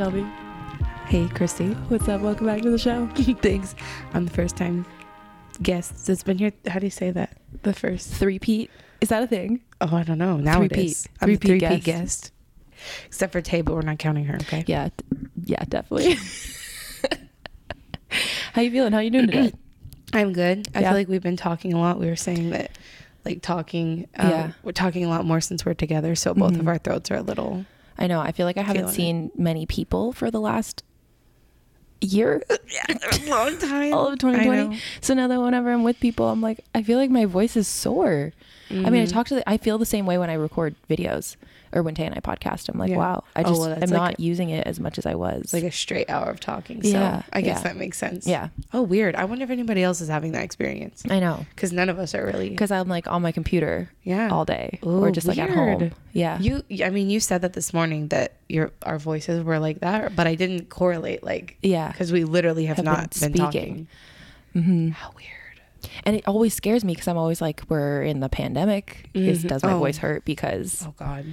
Shelby. Hey, Christy. What's up? Welcome back to the show. Thanks. I'm the first time guest that's been here. How do you say that? The first. Three Pete. Is that a thing? Oh, I don't know. Now it Three-peat. is. I'm three-peat guest. guest. Except for Tay, but we're not counting her, okay? Yeah. Yeah, definitely. How you feeling? How you doing today? I'm good. I Yeah. feel like we've been talking a lot. We were saying that, like, talking, uh, Yeah. we're talking a lot more since we're together. So both Mhm. of our throats are a little. I know. I feel like I haven't Feeling it. seen many people for the last year, long time. all of 2020. So now that whenever I'm with people, I'm like, I feel like my voice is sore. I mean, I Mhm. talk to. The, I feel the same way when I record videos or when Tay and I podcast. I'm like, Yeah. wow, I Oh, just well, that's am like not a- using it as much as I was. like a straight hour of talking. So Yeah, I guess yeah. that makes sense. yeah, Oh, weird. I wonder if anybody else is having that experience I know. because none of us are really. Because I'm like on my computer Yeah. all day or Ooh, just like at home. Yeah. You, I mean, you said that this morning that your our voices were like that, but I didn't correlate like yeah. because we literally have, Have not been been, speaking. talking. hmm How weird. And it always scares me because I'm always like, we're in the pandemic. Is, Mhm. does my Oh. voice hurt? Because, Oh God.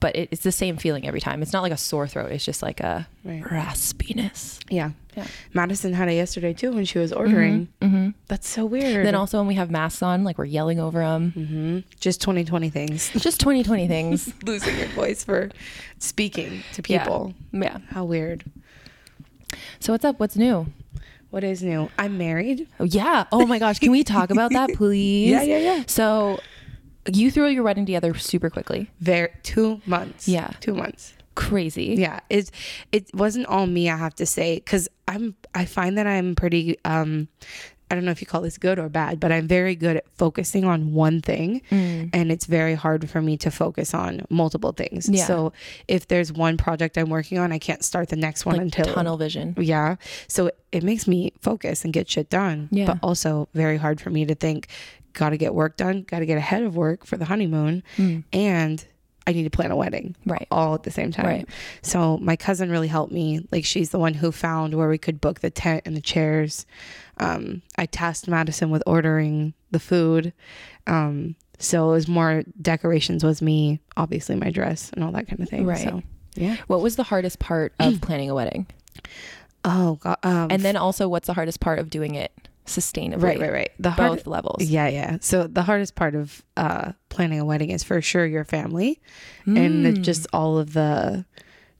But it, it's the same feeling every time. It's not like a sore throat. It's just like a Right. raspiness. Yeah. Yeah. Madison had it yesterday too when she was ordering. hmm That's so weird. Then also when we have masks on, like we're yelling over them. hmm Just 2020 things. Just 2020 things. Losing your voice for speaking to Yeah. people. Yeah. How weird. So what's up? What's new? What is new? I'm married. Oh, yeah. Oh my gosh. Can we talk about that, please? Yeah, yeah, yeah. So you threw your wedding together super quickly. Very two months. Yeah. Two months. Crazy. yeah it it wasn't all me i have to say because i'm i find that i'm pretty um i don't know if you call this good or bad but i'm very good at focusing on one thing Mm. and it's very hard for me to focus on multiple things Yeah. so if there's one project i'm working on i can't start the next one Like until tunnel vision. yeah so it makes me focus and get shit done Yeah. but also very hard for me to think gotta get work done gotta get ahead of work for the honeymoon Mm. and i need to plan a wedding Right. all at the same time. Right. So my cousin really helped me. Like she's the one who found where we could book the tent and the chairs. Um, I tasked Madison with ordering the food. Um, so it was more decorations was me, obviously my dress and all that kind of thing. Right. So yeah. What was the hardest part of planning a wedding? Oh god. Um, And then also, what's the hardest part of doing it sustainably? right, right, right. The hard, Both levels. Yeah, yeah. So the hardest part of uh, planning a wedding is for sure your family and the, Mm. just all of the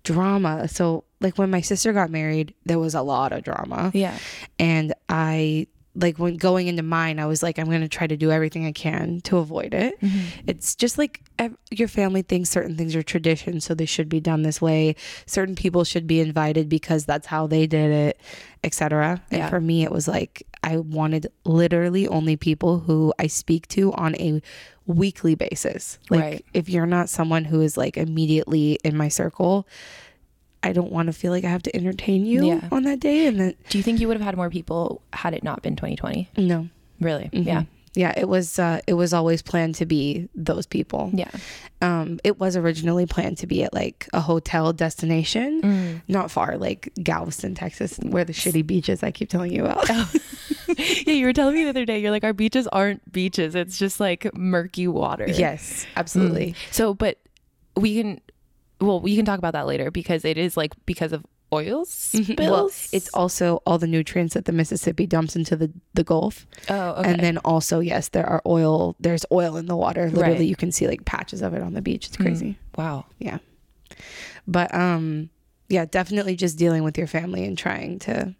drama. So like when my sister got married, there was a lot of drama. Yeah. and I like when going into mine, I was like, I'm going to try to do everything I can to avoid it. Mm-hmm. It's just like ev- your family thinks certain things are tradition, so they should be done this way. Certain people should be invited because that's how they did it, etc. And for me, it was like I wanted literally only people who I speak to on a weekly basis. Like Right. if you're not someone who is like immediately in my circle. I don't want to feel like I have to entertain you Yeah. on that day, and then Do you think you would have had more people had it not been 2020? no, Really? Mhm. Yeah. yeah it was uh it was always planned to be those people Yeah. um it was originally planned to be at like a hotel destination Mm. not far like galveston texas where the shitty beaches i keep telling you about yeah, you were telling me the other day, you're like, our beaches aren't beaches. It's just like murky water. yes absolutely So, but we can, well, we can talk about that later because it is like because of oil spills. Mm-hmm. well it's also all the nutrients that the mississippi dumps into the the gulf oh, okay. and then also yes there are oil there's oil in the water literally Right. you can see like patches of it on the beach it's Mm. crazy wow. yeah but um yeah definitely just dealing with your family and trying to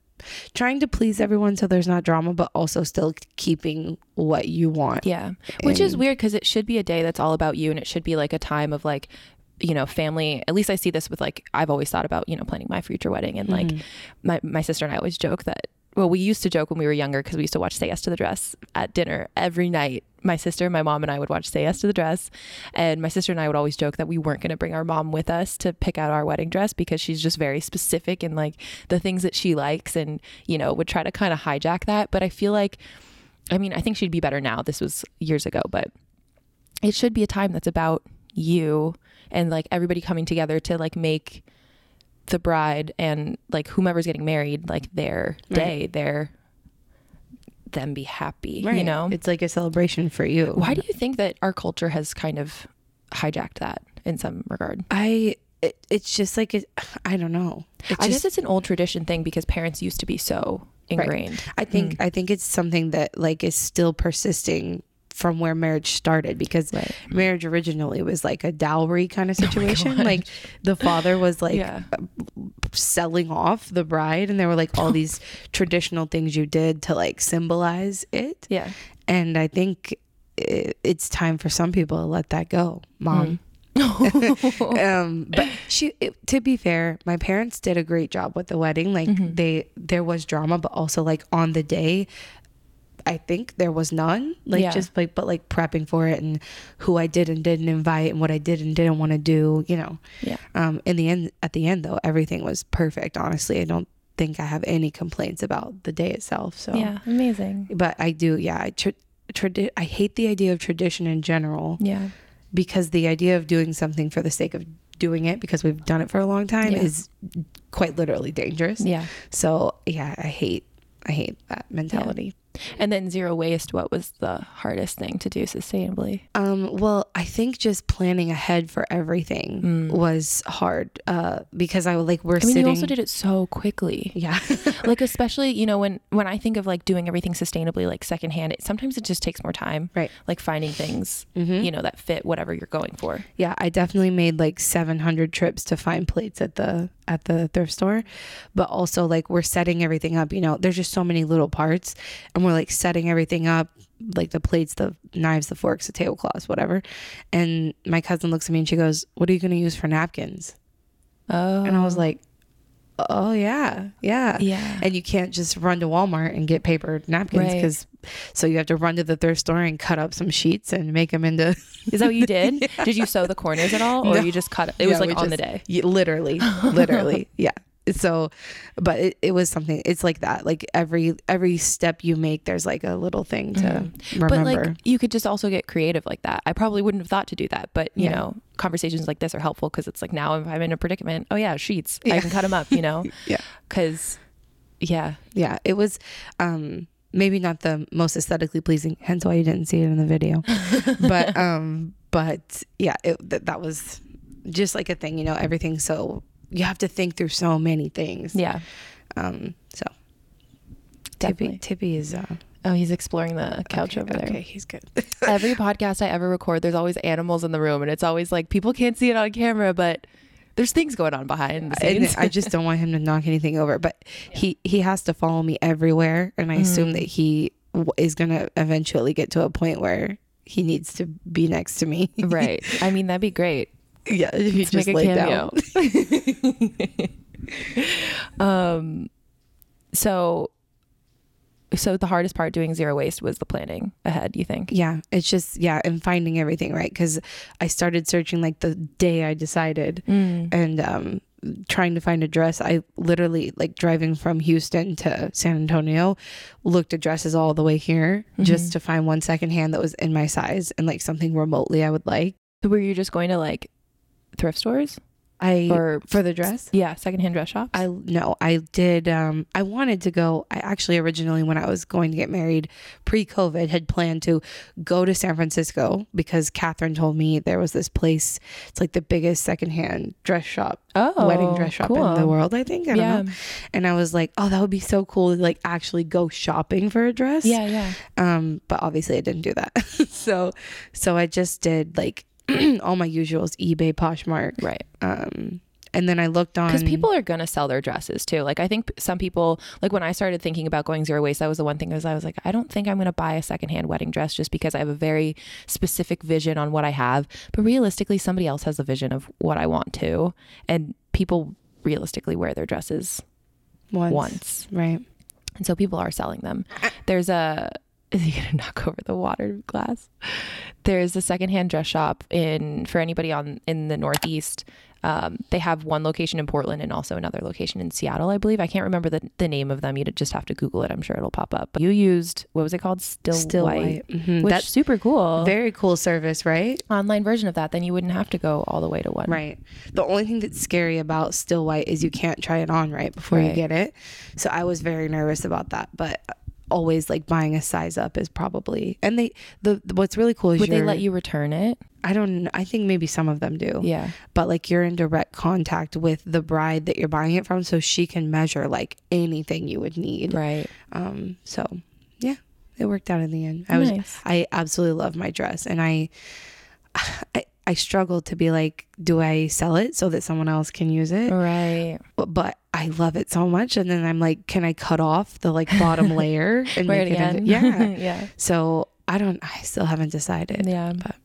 trying to please everyone so there's not drama but also still keeping what you want Yeah. Which is weird because it should be a day that's all about you and it should be like a time of like, you know, family. At least I see this with like, I've always thought about, you know, planning my future wedding. And like, hmm. my, my sister and I always joke that, well, we used to joke when we were younger because we used to watch Say Yes to the Dress at dinner every night. My sister, my mom, and I would watch Say Yes to the Dress. And my sister and I would always joke that we weren't going to bring our mom with us to pick out our wedding dress because she's just very specific in like the things that she likes and, you know, would try to kind of hijack that. But I feel like, I mean, I think she'd be better now. This was years ago, but it should be a time that's about you and like everybody coming together to like make the bride and like whomever's getting married like their day, their them be happy, you know? it's like a celebration for you Why do you think that our culture has kind of hijacked that in some regard? i it, it's just like it, I don't know. It's I guess it's an old tradition thing because parents used to be so ingrained. I think hmm. I think it's something that like is still persisting from where marriage started because Right. marriage originally was like a dowry kind of Oh situation. God. like the father was like Yeah. selling off the bride and there were like all these traditional things you did to like symbolize it. Yeah. And I think it, it's time for some people to let that go, mom. um but she it, to be fair my parents did a great job with the wedding like Mm-hmm. they there was drama but also like on the day i think there was none like Yeah. just like but like prepping for it and who i did and didn't invite and what i did and didn't want to do you know Yeah. um in the end at the end though everything was perfect honestly i don't think i have any complaints about the day itself so Yeah. Amazing. but i do yeah i tr- tradi- i hate the idea of tradition in general Yeah. because the idea of doing something for the sake of doing it because we've done it for a long time Yeah. is quite literally dangerous. Yeah. So yeah, I hate I hate that mentality. And then zero waste, what was the hardest thing to do sustainably? Um, well, I think just planning ahead for everything was hard uh, because I like we're Mm. I mean, sitting. you also did it so quickly. yeah, like especially, you know, when when I think of like doing everything sustainably, like secondhand, it sometimes it just takes more time. Right. Like finding things, Mhm. you know, that fit whatever you're going for. yeah. I definitely made like 700 trips to find plates at the at the thrift store, but also like we're setting everything up. You know, there's just so many little parts, and we're like setting everything up, like the plates, the knives, the forks, the tablecloths, whatever. And my cousin looks at me and she goes, "What are you going to use for napkins?" Oh. And I was oh. like, "Oh yeah, yeah." yeah. And you can't just run to Walmart and get paper napkins Right. because so you have to run to the thrift store and cut up some sheets and make them into Is that what you did? Did you sew the corners at all, or No. you just cut? It it was like on the day. Yeah, literally, literally, yeah. So, but it, it was something. It's like that. Like every every step you make, there's like a little thing to remember. Mm-hmm. But like you could just also get creative like that. I probably wouldn't have thought to do that, but you Yeah. know, conversations like this are helpful because it's like now if I'm in a predicament, oh yeah, sheets, I can cut them up, you know, yeah, because yeah, yeah. It was um maybe not the most aesthetically pleasing. Hence why you didn't see it in the video. but um, but yeah, it that, that was just like a thing. You know, everything. So you have to think through so many things. yeah, Um. So definitely. Tippy Tippy is uh Oh, he's exploring the couch okay, over there. Okay, he's good. Every podcast I ever record, there's always animals in the room, and it's always like people can't see it on camera, but there's things going on behind the and scenes. I just don't want him to knock anything over. But he he has to follow me everywhere, and I assume that he w- is gonna eventually get to a point where he needs to be next to me. right. I mean, that'd be great. yeah, if you just make a cameo. down. um, so, so the hardest part doing zero waste was the planning ahead. You think? Yeah, it's just yeah, and finding everything right because I started searching like the day I decided, Mm. and um trying to find a dress i literally like driving from houston to san antonio looked at dresses all the way here just to find one secondhand that was in my size and like something remotely i would like So were you just going to like thrift stores i or for the dress yeah, secondhand dress shops? i no i did um i wanted to go i actually originally when i was going to get married pre-covid had planned to go to san francisco because catherine told me there was this place it's like the biggest secondhand dress shop oh, wedding dress shop in the world i think i don't Yeah. know and i was like oh that would be so cool to like actually go shopping for a dress Yeah, yeah. um but obviously i didn't do that so so i just did like all my usuals ebay poshmark Right. um and then i looked on Because people are going to sell their dresses too. Like, I think some people, like when I started thinking about going zero waste, that was the one thing is I was like, I don't think I'm going to buy a secondhand wedding dress just because I have a very specific vision on what I have. But realistically, somebody else has a vision of what I want to. And people realistically wear their dresses once, once. right And so people are selling them. There's a is he gonna knock over the water glass? There's a secondhand dress shop in for anybody on in the Northeast. Um, they have one location in Portland and also another location in Seattle, I believe. I can't remember the, the name of them. You'd just have to Google it. I'm sure it'll pop up. But you used what was it called? Still, still white, white, Mhm. which that's super cool. very cool service right Online version of that. Then you wouldn't have to go all the way to one. Right. The only thing that's scary about still white is you can't try it on right before you get it. So I was very nervous about that, but always like buying a size up is probably and they the what's really cool is Would they let you return it? I don't I think maybe some of them do. Yeah. But like you're in direct contact with the bride that you're buying it from so she can measure like anything you would need. Right. Um so yeah, it worked out in the end. I was I absolutely love my dress and I I I struggled to be like do I sell it so that someone else can use it? Right. But, but I love it so much and then I'm like can I cut off the like bottom layer and it make again. into yeah. yeah. So I don't I still haven't decided. Yeah. But,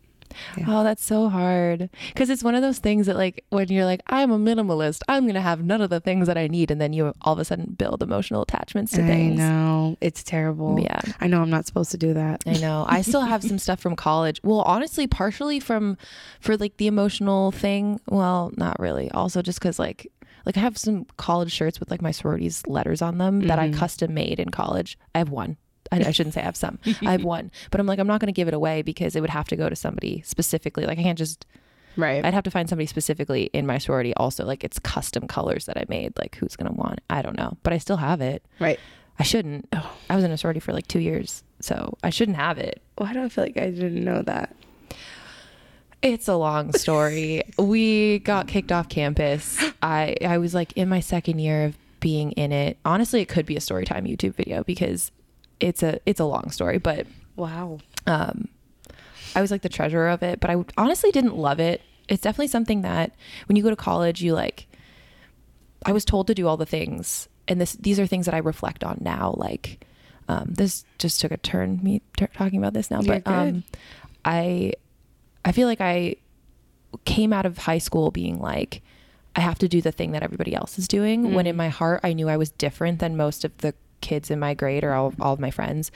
yeah. Oh, that's so hard. Because it's one of those things that, like, when you're like, I'm a minimalist, I'm going to have none of the things that I need. And then you all of a sudden build emotional attachments to I things. know. It's terrible. Yeah. I know I'm not supposed to do that. I know. I still have some stuff from college. Well, honestly, partially from for like the emotional thing. Well, not really. Also, just because like like I have some college shirts with like my sorority's letters on them that I Mhm. custom made in college. I have one. I, I shouldn't say I have some. I have one, but I'm like I'm not going to give it away because it would have to go to somebody specifically. Like I can't just. Right. I'd have to find somebody specifically in my sorority. Also, like it's custom colors that I made. Like who's going to want? it? I don't know, but I still have it. right. I shouldn't. I was in a sorority for like two years, so I shouldn't have it. Why do I feel like I didn't know that? It's a long story. we got kicked off campus. I I was like in my second year of being in it. Honestly, it could be a story time YouTube video because it's a it's a long story, but Wow. um I was like the treasurer of it, but I honestly didn't love it. It's definitely something that when you go to college, you like I was told to do all the things and this these are things that I reflect on now like um this just took a turn me t- talking about this now, You're but um. I I feel like I came out of high school being like I have to do the thing that everybody else is doing when in my heart I knew I was different than most of the kids in my grade or all, all of my friends.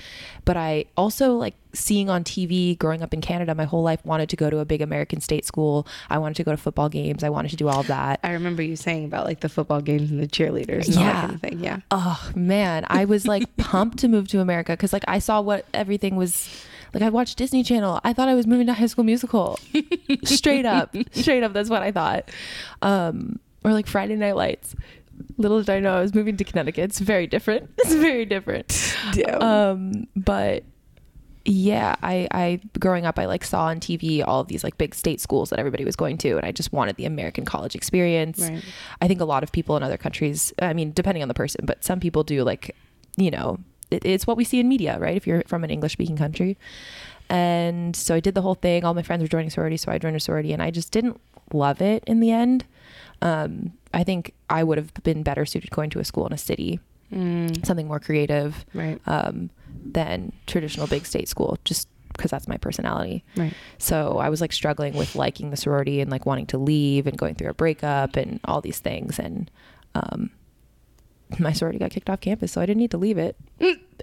But I also like seeing on TV growing up in Canada my whole life wanted to go to a big American state school. I wanted to go to football games. I wanted to do all of that. I remember you saying about like the football games and the cheerleaders and all that Yeah. kind of thing. Yeah. oh man. I was like pumped to move to america because like i saw what everything was like i watched disney channel. I thought i was moving to high school musical. Straight up. Straight up. That's what i thought. Um or like friday night lights little did i know i was moving to connecticut. It's very different. It's very different. Damn. um but yeah i i growing up i like saw on tv all of these like big state schools that everybody was going to and i just wanted the american college experience. Right. i think a lot of people in other countries i mean depending on the person but some people do like you know it, it's what we see in media right? If you're from an english speaking country. And so i did the whole thing. All my friends were joining sorority so i joined a sorority and i just didn't love it in the end um, i think i would have been better suited going to a school in a city Mm, something more creative right. um, than traditional big state school just because that's my personality. Right. so i was like struggling with liking the sorority and like wanting to leave and going through a breakup and all these things and um, my sorority got kicked off campus so i didn't need to leave it.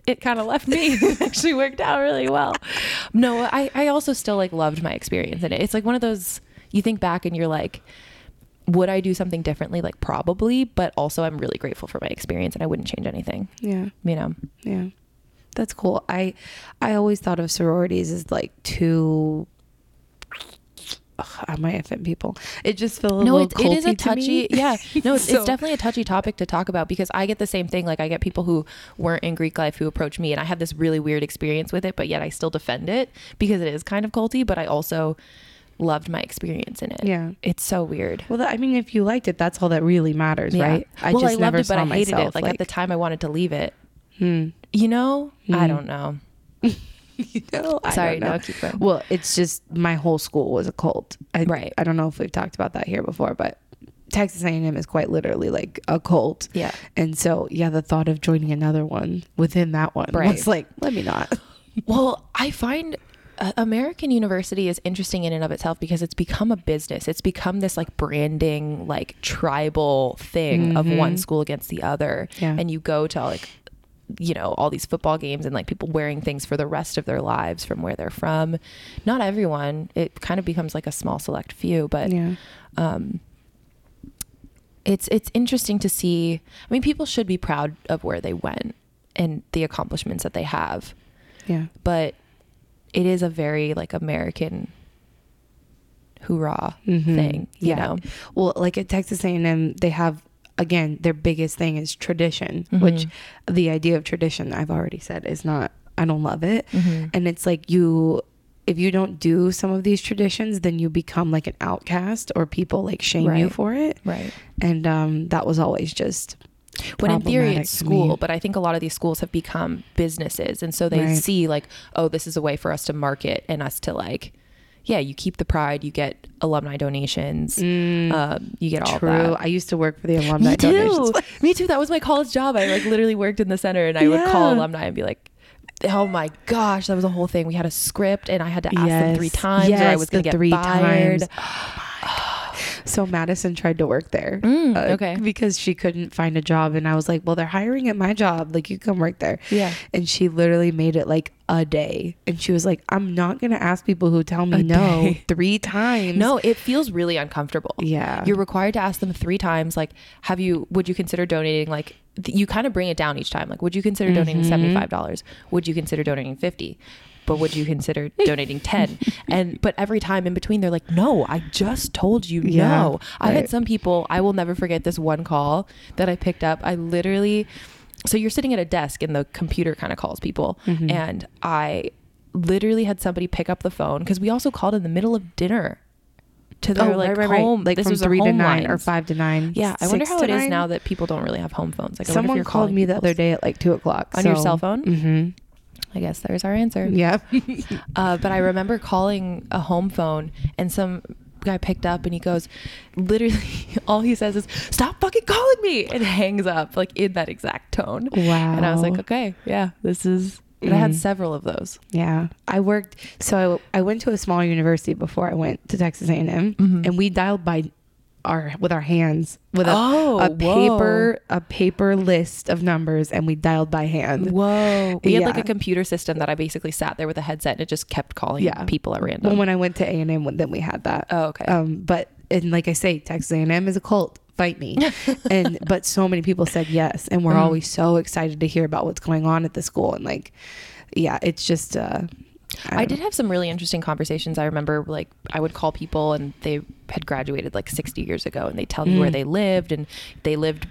It kind of left me. It actually worked out really well. No I, I also still like loved my experience in it. It's like one of those you think back and you're like would i do something differently like probably but also i'm really grateful for my experience and i wouldn't change anything Yeah. you know Yeah. That's cool. I I always thought of sororities as like two Ugh, I might offend people. It just feels a no, little it, it is a culty to touchy. Yeah, no, it's, So- it's definitely a touchy topic to talk about because I get the same thing. Like I get people who weren't in Greek life who approach me, and I have this really weird experience with it, but yet I still defend it because it is kind of culty. But I also loved my experience in it. Yeah. it's so weird. Well, that, I mean, if you liked it, that's all that really matters, Yeah. right? I well, just I loved never it, but I hated myself, it. Like, at the time, I wanted to leave it. hmm. You know, I Mhm. don't know. you know, I Sorry, don't know. no, keep going. Well, it's just my whole school was a cult. I, Right. I don't know if we've talked about that here before, but Texas A&M is quite literally like a cult. Yeah, And so, yeah, the thought of joining another one within that one Right. was like, let me not. Well, I find American University is interesting in and of itself because it's become a business. It's become this like branding, like tribal thing of one school against the other. Yeah. And you go to like, you know, all these football games and like people wearing things for the rest of their lives from where they're from. Not everyone. It kind of becomes like a small select few, but Yeah. um, it's it's interesting to see. I mean, people should be proud of where they went and the accomplishments that they have Yeah. but it is a very like American hoorah Mhm. thing, you Yeah. know. Well, like at Texas A&M, they have again, their biggest thing is tradition, Mm-hmm. which the idea of tradition, I've already said, is not, I don't love it. Mm-hmm. And it's like you, if you don't do some of these traditions, then you become like an outcast or people like shame you for it. Right. And um, that was always just. When in theory it's me. school but i think a lot of these schools have become businesses and so they Right. see like oh this is a way for us to market and us to like yeah you keep the pride you get alumni donations um, you get all Mm. True. that I used to work for the alumni me too donations. me too that was my college job i like literally worked in the center and i would call alumni and be like Oh my gosh, that was a whole thing. We had a script, and I had to ask them three Yes. times, or I was going to get three fired. times. So Madison tried to work there. Mm, uh, okay. Because she couldn't find a job. And I was like, well, they're hiring at my job. Like, you come work there. Yeah. And she literally made it like a day. And she was like, I'm not going to ask people who tell me A no day. three times. No, it feels really uncomfortable. Yeah. You're required to ask them three times, like, have you, would you consider donating, like, th- you kind of bring it down each time. Like, would you consider donating Mm-hmm. $75? Would you consider donating 50 But would you consider donating 10 And, but every time in between, they're like, no, I just told you Yeah, no. I had some people, I will never forget this one call that I picked up. I literally, so you're sitting at a desk and the computer kind of calls people. Mm-hmm. And I literally had somebody pick up the phone because we also called in the middle of dinner to their Oh, like right, right, right. home. Like this from was three to nine or five to nine. Yeah, I wonder how it is nine. now that people don't really have home phones. Like, I if Someone you're called me the other day at like two o'clock. on your cell phone. Mm-hmm. I guess there's our answer. Yeah. Uh, but I remember calling a home phone and some guy picked up and he goes, literally, all he says is, "Stop fucking calling me," and hangs up like in that exact tone. Wow. And I was like, okay, yeah, this is. And I had Mm. several of those. Yeah, I worked. So I, I went to a small university before I went to Texas A&M, Mm-hmm. and we dialed by our with our hands with a, Oh, a whoa. paper a paper list of numbers, and we dialed by hand. Whoa. We had like a computer system that I basically sat there with a headset and it just kept calling Yeah. people at random. Well, when I went to A&M, then we had that. oh, okay. Um, but and like I say, Texas A&M is a cult. Fight me, and but so many people said yes, and we're Mhm. always so excited to hear about what's going on at the school, and like, yeah, it's just. uh I don't did have some really interesting conversations. I remember like I would call people and they had graduated like 60 years ago and they tell me where Mm. they lived and they lived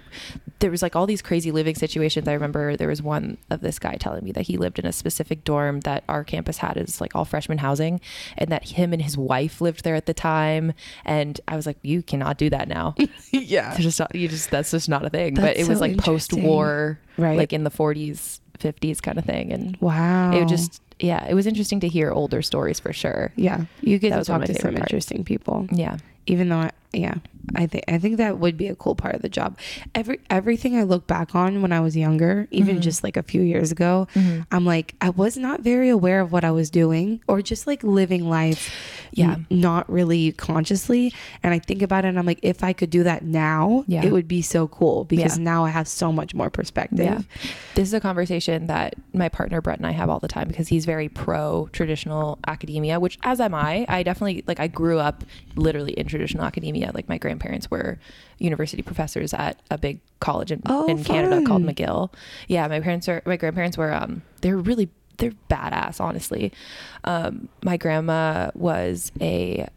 there was like all these crazy living situations. I remember there was one of this guy telling me that he lived in a specific dorm that our campus had is like all freshman housing and that him and his wife lived there at the time and I was like you cannot do that now. yeah, just not, you just that's just not a thing. but That's it was like post-war Right. like in the 40s, 50s kind of thing and wow, it just yeah, it was interesting to hear older stories for sure. Yeah, you get That to talk to some parts. interesting people. Yeah. Even though, I, yeah, I think I think that would be a cool part of the job. Every everything I look back on when I was younger, even Mhm. just like a few years ago, Mhm. I'm like I was not very aware of what I was doing, or just like living life, Yeah. n- not really consciously. And I think about it, and I'm like, if I could do that now, Yeah. it would be so cool because Yeah. now I have so much more perspective. Yeah. This is a conversation that my partner Brett and I have all the time because he's very pro traditional academia, which as am I. I definitely like I grew up literally in traditional academia. Like my grandparents were university professors at a big college in, Oh, in Canada called. McGill. Yeah, my parents are my grandparents were um they're really they're badass, honestly. Um my grandma was a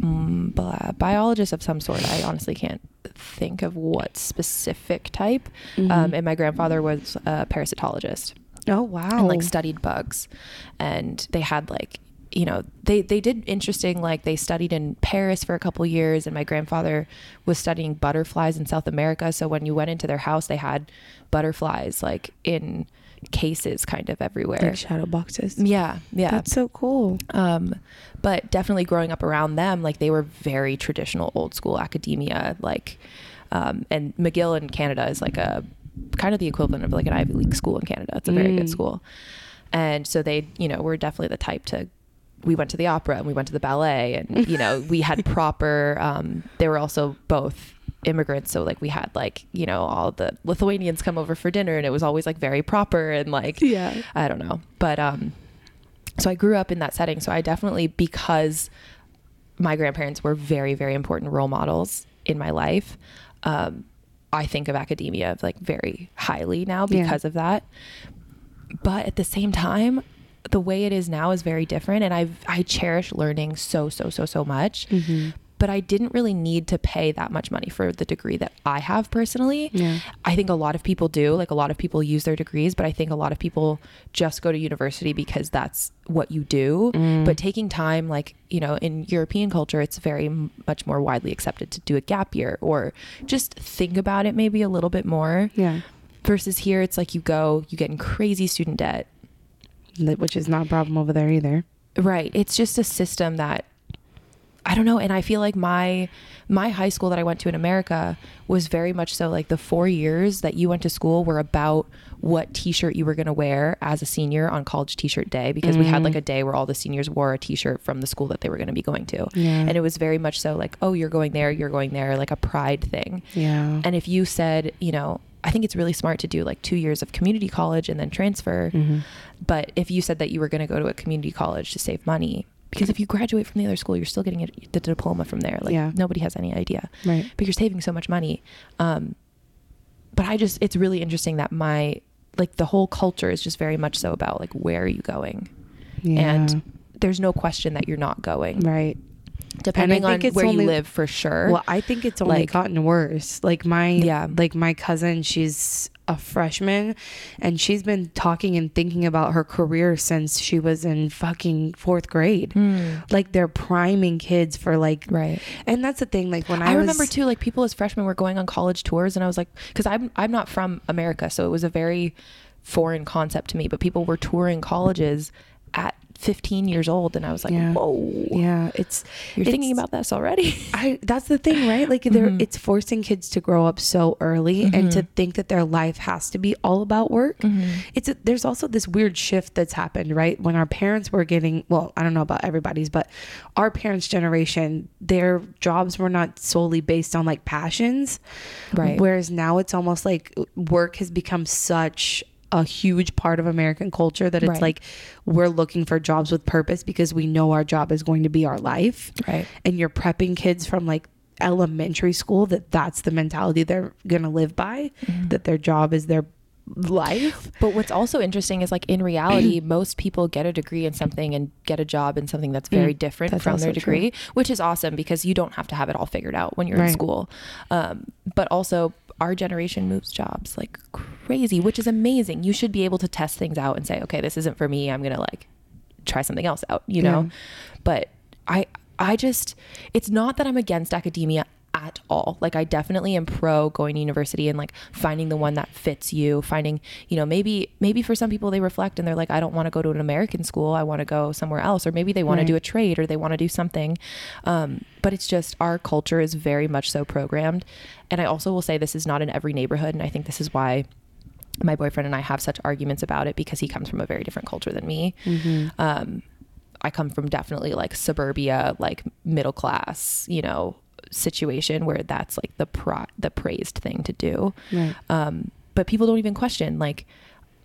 mm, biologist of some sort. I honestly can't think of what specific type. Mhm. Um, and my grandfather was a parasitologist oh wow, and like studied bugs. And they had like, you know, they, they did interesting, like they studied in Paris for a couple years. And my grandfather was studying butterflies in South America. So when you went into their house, they had butterflies like in cases kind of everywhere. like shadow boxes. yeah. Yeah. That's so cool. Um, but definitely growing up around them, like they were very traditional, old school academia. Like, um, and McGill in Canada is like a kind of the equivalent of like an Ivy League school in Canada. It's a very good Mm. school, and so they, you know, were definitely the type to. We went to the opera and we went to the ballet, and you know, we had proper. Um, they were also both immigrants, so like we had like you know all the Lithuanians come over for dinner, and it was always like very proper and like Yeah. I don't know. But um so I grew up in that setting. So I definitely because my grandparents were very, very important role models in my life. Um, I think of academia like very highly now Yeah. because of that. But at the same time, the way it is now is very different and I've I cherish learning so, so, so, so much. Mm-hmm. But I didn't really need to pay that much money for the degree that I have personally. Yeah. I think a lot of people do. Like a lot of people use their degrees, but I think a lot of people just go to university because that's what you do. Mm. But taking time, like, you know, in European culture, it's very m- much more widely accepted to do a gap year or just think about it maybe a little bit more. Yeah. Versus here, it's like you go, you get in crazy student debt. Which is not a problem over there either. Right. It's just a system that I don't know. And I feel like my my high school that I went to in America was very much so like the four years that you went to school were about what t-shirt you were going to wear as a senior on college t-shirt day because we had Mm-hmm. like a day where all the seniors wore a t-shirt from the school that they were going to be going to. Yeah. And it was very much so like, oh, you're going there, you're going there, like a pride thing. Yeah. And if you said, you know, I think it's really smart to do like two years of community college and then transfer. Mm-hmm. But if you said that you were going to go to a community college to save money, because if you graduate from the other school, you're still getting it, the diploma from there. Like Yeah. nobody has any idea, Right. but you're saving so much money. Um, but I just, it's really interesting that my, like the whole culture is just very much so about like, where are you going? Yeah. And there's no question that you're not going. right. Depending on think it's where only- you live for sure. Well, I think it's only Like- gotten worse. Like my Yeah. like my cousin, she's a freshman and she's been talking and thinking about her career since she was in fucking 4th grade. Hmm. Like they're priming kids for like right. and that's the thing like when I, I, was, remember too, like people as freshmen were going on college tours, and I was like, because I'm I'm not from America, so it was a very foreign concept to me. But people were touring colleges at 15 years old, and I was like, Yeah. whoa, Yeah, it's you're thinking about this already? I that's the thing, right? Like they're Mhm. it's forcing kids to grow up so early and to Mhm. think that their life has to be all about work. Mhm. It's a, there's also this weird shift that's happened, right? When our parents were getting, well, I don't know about everybody's, but our parents' generation, their jobs were not solely based on like passions, Right. Whereas now it's almost like work has become such a huge part of American culture that it's Right. like we're looking for jobs with purpose because we know our job is going to be our life right. and you're prepping kids from like elementary school that that's the mentality they're going to live by Mhm. that their job is their life But what's also interesting is like in reality, most people get a degree in something and get a job in something that's very Mm, different that's from their also true. degree, which is awesome because you don't have to have it all figured out when you're in school. Um, but also, our generation moves jobs like crazy, which is amazing. You should be able to test things out and say, okay, this isn't for me. I'm gonna like try something else out, you know. Yeah. But I, I just, it's not that I'm against academia at all. Like I definitely am pro going to university and like finding the one that fits you, finding, you know, maybe maybe for some people they reflect and they're like I don't want to go to an American school, I want to go somewhere else or maybe they want Right. to do a trade or they want to do something. Um but it's just our culture is very much so programmed. And I also will say this is not in every neighborhood and I think this is why my boyfriend and I have such arguments about it because he comes from a very different culture than me. Um, I come from definitely like suburbia, like middle class, you know, situation where that's like the pro- the praised thing to do. right Um, but people don't even question. Like,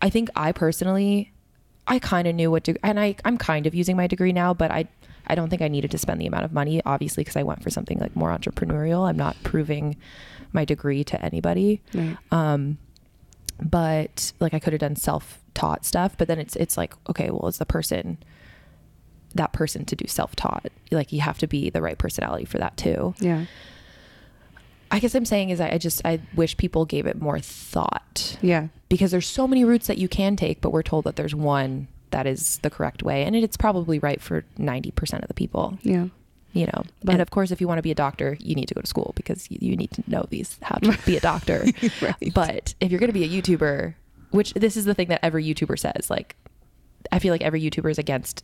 I think I personally, I kind of knew what to, and I I'm kind of using my degree now, but I I don't think I needed to spend the amount of money, obviously, because I went for something like more entrepreneurial. I'm not proving my degree to anybody right um but like i could have done self-taught stuff but then it's it's like okay well is the person that person to do self-taught. Like you have to be the right personality for that too. Yeah. I guess i'm saying is i, I just i wish people gave it more thought. Yeah. Because there's so many routes that you can take but we're told that there's one that is the correct way. And it's probably right for 90% of the people. Yeah. You know? But- and of course if you want to be a doctor you need to go to school because you, you need to know these how to be a doctor. Right. But if you're going to be a YouTuber, which this is the thing that every YouTuber says, like, I feel like every YouTuber is against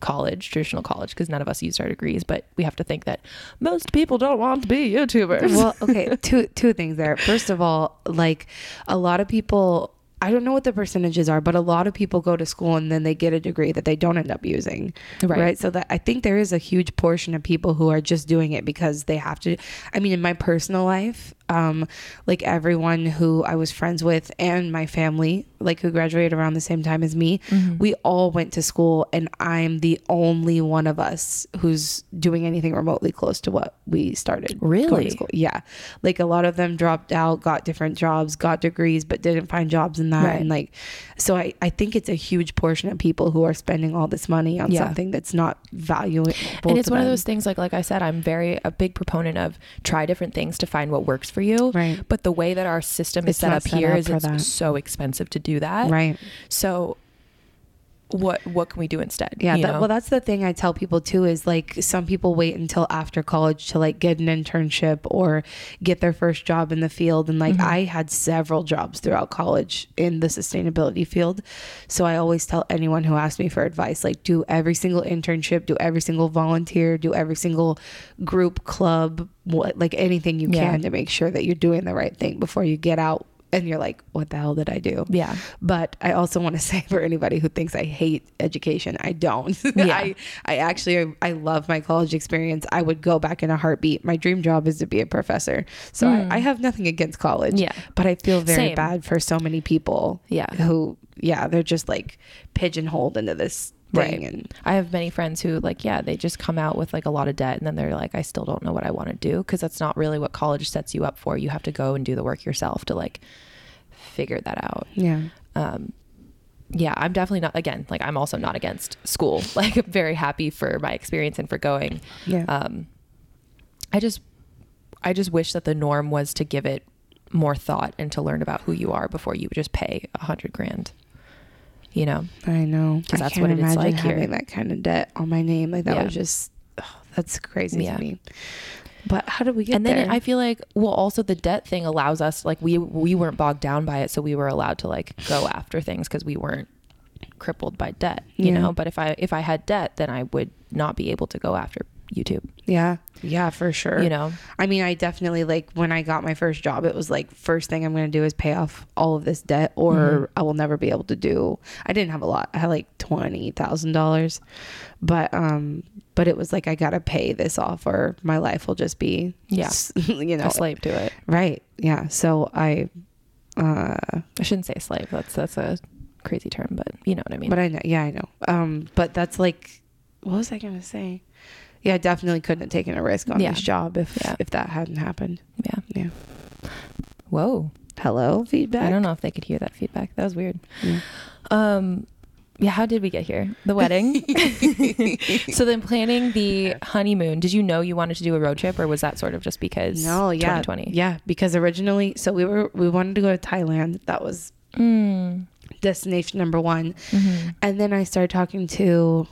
college, traditional college, because none of us used our degrees, but we have to think that most people don't want to be YouTubers. well okay two two things there first of all like a lot of people I don't know what the percentages are, but a lot of people go to school and then they get a degree that they don't end up using. Right. Right. So that I think there is a huge portion of people who are just doing it because they have to. I mean, in my personal life, um, like everyone who I was friends with and my family, like who graduated around the same time as me, Mm-hmm. we all went to school, and I'm the only one of us who's doing anything remotely close to what we started. Really? school. Yeah, like a lot of them dropped out, got different jobs, got degrees, but didn't find jobs in that, Right. and like, so I I think it's a huge portion of people who are spending all this money on Yeah. something that's not valuable. and it's one of those things like like I said, I'm very a big proponent of try different things to find what works for you. Right. But the way that our system is It's set up set here up is it's that. so expensive to do that. right. So what what can we do instead? Yeah, that, well, that's the thing I tell people too is like some people wait until after college to like get an internship or get their first job in the field. And like Mm-hmm. I had several jobs throughout college in the sustainability field. So I always tell anyone who asks me for advice like, do every single internship, do every single volunteer, do every single group, club, what, like anything you Yeah. can to make sure that you're doing the right thing before you get out. And you're like, what the hell did I do? yeah. But I also want to say for anybody who thinks I hate education, I don't. Yeah. I I actually I love my college experience. I would go back in a heartbeat. My dream job is to be a professor. So I, I have nothing against college. Hmm. Yeah. But I feel very Same. bad for so many people. Yeah. Who yeah, they're just like pigeonholed into this thing Right. and I have many friends who like yeah they just come out with like a lot of debt and then they're like I still don't know what I want to do because that's not really what college sets you up for. You have to go and do the work yourself to like figure that out. yeah. um yeah i'm definitely not again like i'm also not against school like i'm very happy for my experience and for going Yeah. um i just i just wish that the norm was to give it more thought and to learn about who you are before you just pay a hundred grand you know I know. 'Cause I that's can't what it is like having here. that kind of debt on my name. Like that Yeah. was just oh, that's crazy Yeah. to me. But how did we get there? and then there? i feel like well also the debt thing allows us like we we weren't bogged down by it so we were allowed to like go after things because we weren't crippled by debt you Yeah. know but if i if i had debt then i would not be able to go after youtube yeah. Yeah, for sure. you know I mean, I definitely like when I got my first job, it was like first thing I'm going to do is pay off all of this debt or Mm-hmm. I will never be able to do. I didn't have a lot. I had like $20,000. But um but it was like I got to pay this off or my life will just be Yeah. you know. a slave to it. Right. Yeah. So I uh I shouldn't say slave. That's that's a crazy term, but you know what I mean. but I know yeah, I know. Um but that's like what was I going to say? Yeah, I definitely couldn't have taken a risk on Yeah. this job if Yeah. if that hadn't happened. yeah. Yeah. Whoa. Hello, feedback. I don't know if they could hear that feedback. That was weird. Yeah. Um yeah, how did we get here? The wedding. so then planning the honeymoon. Did you know you wanted to do a road trip or was that sort of just because No, yeah, 2020? yeah. Because originally, so we were we wanted to go to Thailand. That was Mm. destination number one. Mm-hmm. And then I started talking to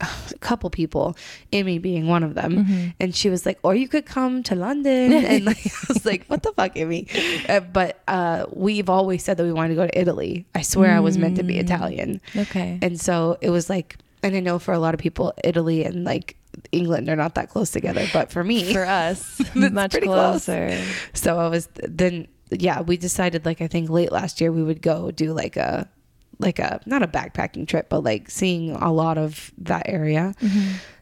a couple people, Amy being one of them, Mm-hmm. and she was like, "Or you could come to London." And like, I was like, "What the fuck, Amy?" Uh, but uh, we've always said that we wanted to go to Italy. I swear I was meant to Mm. be Italian, Okay. and so it was like, and I know for a lot of people, Italy and like England are not that close together, but for me, For us, much pretty close. closer. so I was then yeah, we decided like I think late last year we would go do like a like a not a backpacking trip, but like seeing a lot of that area.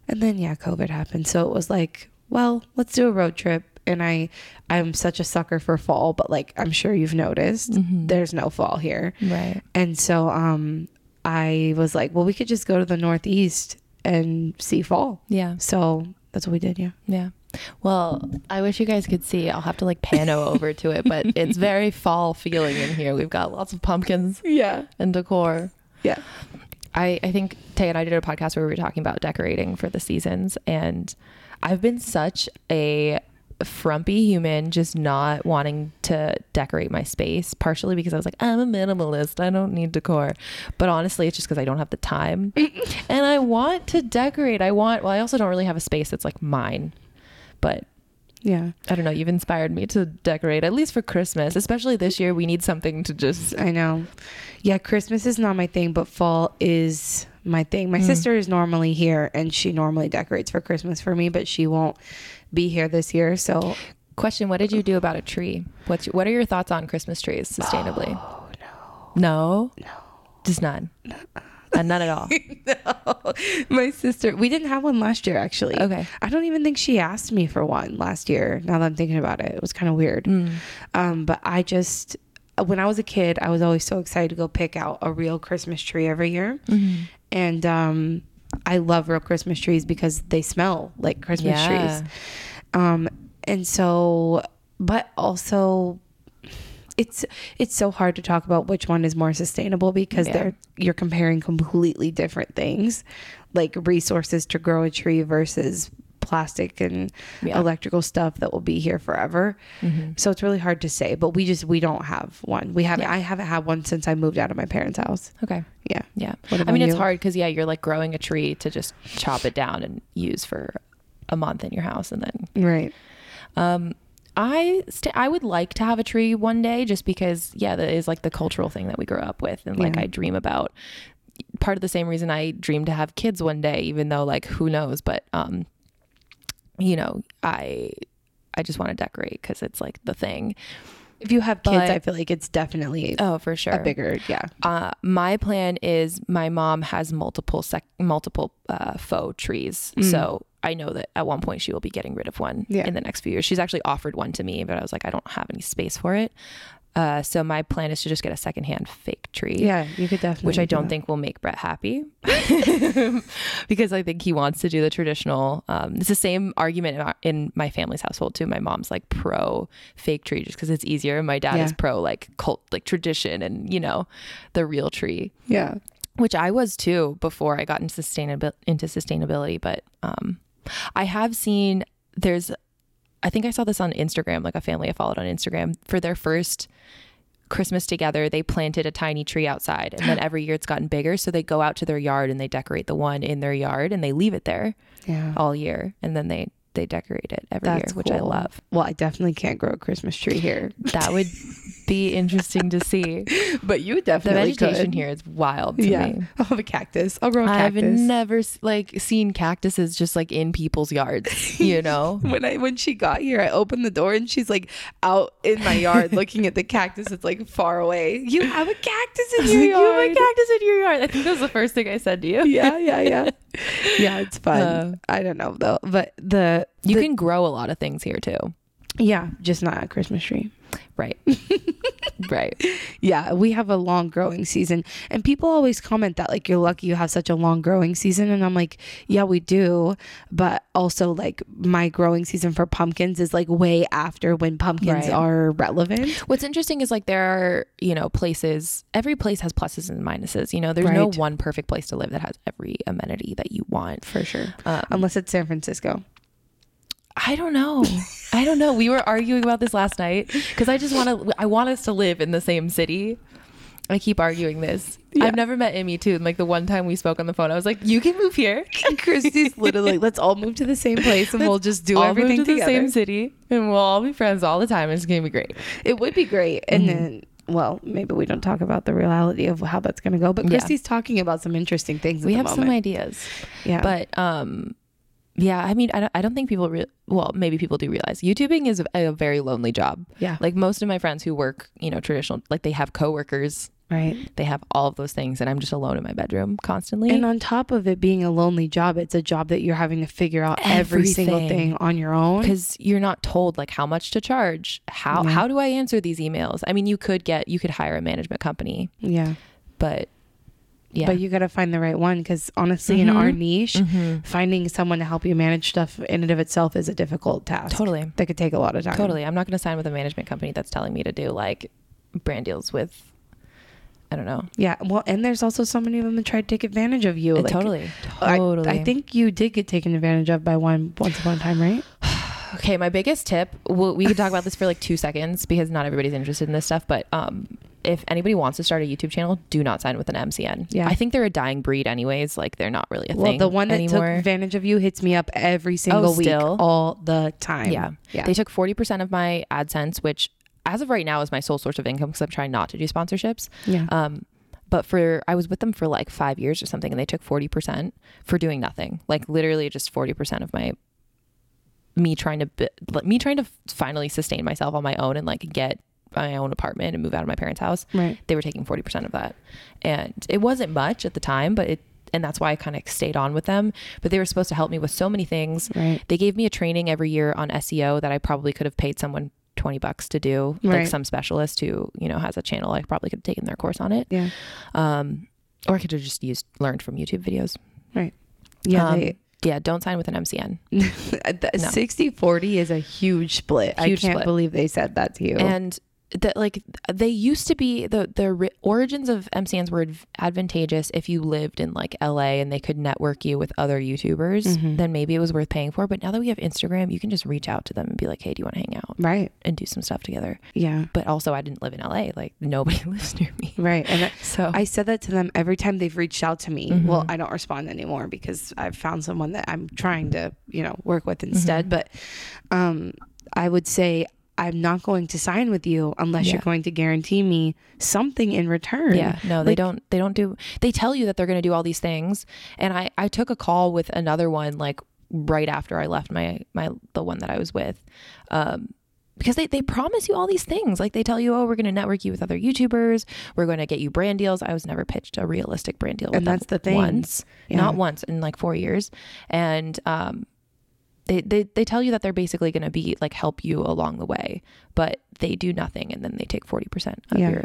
And then yeah, COVID happened. So it was like, well, let's do a road trip. And I I'm such a sucker for fall, but like I'm sure you've noticed, there's no fall here. Right. And so um I was like, well, we could just go to the northeast and see fall. Yeah. So that's what we did, yeah. Yeah. Well, I wish you guys could see. I'll have to like pano over to it, but it's very fall feeling in here. We've got lots of pumpkins Yeah. and decor. Yeah. I, I think Tay and I did a podcast where we were talking about decorating for the seasons, and I've been such a frumpy human just not wanting to decorate my space partially because I was like I'm a minimalist I don't need decor but honestly it's just because I don't have the time and I want to decorate I want well I also don't really have a space that's like mine but Yeah. I don't know you've inspired me to decorate at least for Christmas especially this year we need something to just I know. Yeah, Christmas is not my thing, but fall is my thing. My mm. sister is normally here and she normally decorates for Christmas for me, but she won't be here this year. So, Question: What did you do about a tree? What's what are your thoughts on Christmas trees sustainably? Oh no, no, no, just none. Uh, none at all. no. My sister, we didn't have one last year actually. Okay. I don't even think she asked me for one last year. Now that I'm thinking about it, it was kind of weird. Mm. Um, but I just, when I was a kid, I was always so excited to go pick out a real Christmas tree every year. Mm-hmm. And um, I love real Christmas trees because they smell like Christmas Yeah. trees. Um, and so, but also, it's it's so hard to talk about which one is more sustainable because Yeah. they're you're comparing completely different things, like resources to grow a tree versus plastic and Yeah. electrical stuff that will be here forever. Mm-hmm. So it's really hard to say, but we just we don't have one. We haven't. Yeah. I haven't had one since I moved out of my parents' house. Okay. Yeah. Yeah. What I mean, it's hard because yeah, you're like growing a tree to just chop it down and use for a month in your house, and then Right. um, I st- I would like to have a tree one day, just because yeah, that is like the cultural thing that we grew up with, and like Yeah. I dream about. Part of the same reason I dream to have kids one day, even though like who knows, but um, you know, I I just want to decorate because it's like the thing. If you have kids, But- I feel like it's definitely Oh, for sure. a bigger. Yeah. uh, my plan is my mom has multiple sec- multiple uh, faux trees, so I know that at one point she will be getting rid of one Yeah. in the next few years. She's actually offered one to me, but I was like, I don't have any space for it. Uh, so my plan is to just get a secondhand fake tree. Yeah, you could definitely. Which I do don't that. think will make Brett happy because I think he wants to do the traditional. Um, it's the same argument in, our, in my family's household too. My mom's like pro fake tree just because it's easier. My dad is pro like cult, like tradition and, you know, the real tree Yeah. which I was too before I got into sustainability into sustainability. But um, I have seen there's, I think I saw this on Instagram, like a family I followed on Instagram for their first Christmas together. They planted a tiny tree outside, and then every year it's gotten bigger. So they go out to their yard and they decorate the one in their yard, and they leave it there Yeah. all year, and then they they decorate it every That's year, which I love. Well, I definitely can't grow a Christmas tree here, That would be interesting to see. but you definitely The vegetation could. here is wild to Yeah, me. I'll have a cactus. I'll grow a I've never like seen cactuses just like in people's yards, you know? when I when she got here, I opened the door and she's like out in my yard looking at the cactus. It's like far away. You have a cactus in your you yard. have a cactus in your yard. I think that was the first thing I said to you. yeah, yeah, yeah. Yeah, it's fun. Uh, I don't know though, but the You the- can grow a lot of things here too. yeah, just not a Christmas tree. Right. right. Yeah, we have a long growing season. And people always comment that like you're lucky you have such a long growing season and I'm like, yeah, we do, but also like my growing season for pumpkins is like way after when pumpkins Right. are relevant. What's interesting is like there are, you know, places, every place has pluses and minuses. You know, there's no one perfect place to live that has every amenity that you want. For sure. Um, Unless it's San Francisco. I don't know. I don't know. We were arguing about this last night because I just want to. I want us to live in the same city. I keep arguing this. Yeah. I've never met Amy too. And like the one time we spoke on the phone, I was like, "You can move here. Christy's literally let's all move to the same place and we'll just do everything to together. the same city, and we'll all be friends all the time. It's gonna be great." It would be great. And Mm-hmm. then, well, maybe we don't talk about the reality of how that's going to go, but Yeah. Christy's talking about some interesting things. We have some ideas, Yeah. but um, yeah. I mean, I don't. I don't think people. Re- well, maybe people do realize YouTubing is a, a very lonely job. yeah. Like most of my friends who work, you know, traditional, like they have coworkers, Right. they have all of those things, and I'm just alone in my bedroom constantly. And on top of it being a lonely job, it's a job that you're having to figure out every single thing on your own. because you're not told like how much to charge how Yeah. how do i answer these emails i mean you could get you could hire a management company Yeah. but yeah But you got to find the right one because honestly, in our Mhm. niche, Mhm. finding someone to help you manage stuff in and of itself is a difficult task. totally That could take a lot of time. totally i'm not going to sign with a management company that's telling me to do like brand deals with i don't know Yeah. Well, and there's also so many of them that try to take advantage of you. Uh, Like, totally I- totally I, think you did get taken advantage of by one once upon a time, right? okay my biggest tip well, we could talk about this for like two seconds because not everybody's interested in this stuff but um if anybody wants to start a youtube channel do not sign with an mcn Yeah. i think they're a dying breed anyways like they're not really a Well, thing the one that anymore. took advantage of you hits me up every single week, still? all the time. Yeah. Yeah. They took 40% of my AdSense, which as of right now is my sole source of income because I'm trying not to do sponsorships. yeah. Um, but for, I was with them for like five years or something and they took 40% for doing nothing. Like literally just 40% of my, me trying to, me trying to finally sustain myself on my own and like get my own apartment and move out of my parents' house, Right. they were taking 40% of that. And it wasn't much at the time, but it, and that's why I kind of stayed on with them. But they were supposed to help me with so many things. Right. They gave me a training every year on SEO that I probably could have paid someone 20 bucks to do, like some specialist who, you know, has a channel. I probably could have taken their course on it. Yeah. Um, or I could have just used, learned from YouTube videos. Right. Yeah. Um, they, yeah, don't sign with an MCN. No. 60 40 is a huge split. I can't split. believe they said that to you. and that like they used to be the the ri- origins of MCNs were adv- advantageous if you lived in like LA and they could network you with other YouTubers Mhm. then maybe it was worth paying for but now that we have Instagram you can just reach out to them and be like hey do you want to hang out right. and do some stuff together Yeah. but also I didn't live in LA like nobody lives near me Right. And so I said that to them every time they've reached out to me. Mhm. Well, I don't respond anymore because I've found someone that I'm trying to, you know, work with instead. Mhm. But um, I would say I'm not going to sign with you unless Yeah. you're going to guarantee me something in return. Yeah, no, they don't. They don't do. They tell you that they're going to do all these things, and I I took a call with another one like right after I left my my the one that I was with, um, because they they promise you all these things. Like they tell you, oh, we're going to network you with other YouTubers. We're going to get you brand deals. I was never pitched a realistic brand deal, with And that's the thing. Once, Yeah. not once in like four years, and um. They, they, they tell you that they're basically going to be like help you along the way, but they do nothing and then they take 40% of Yeah. your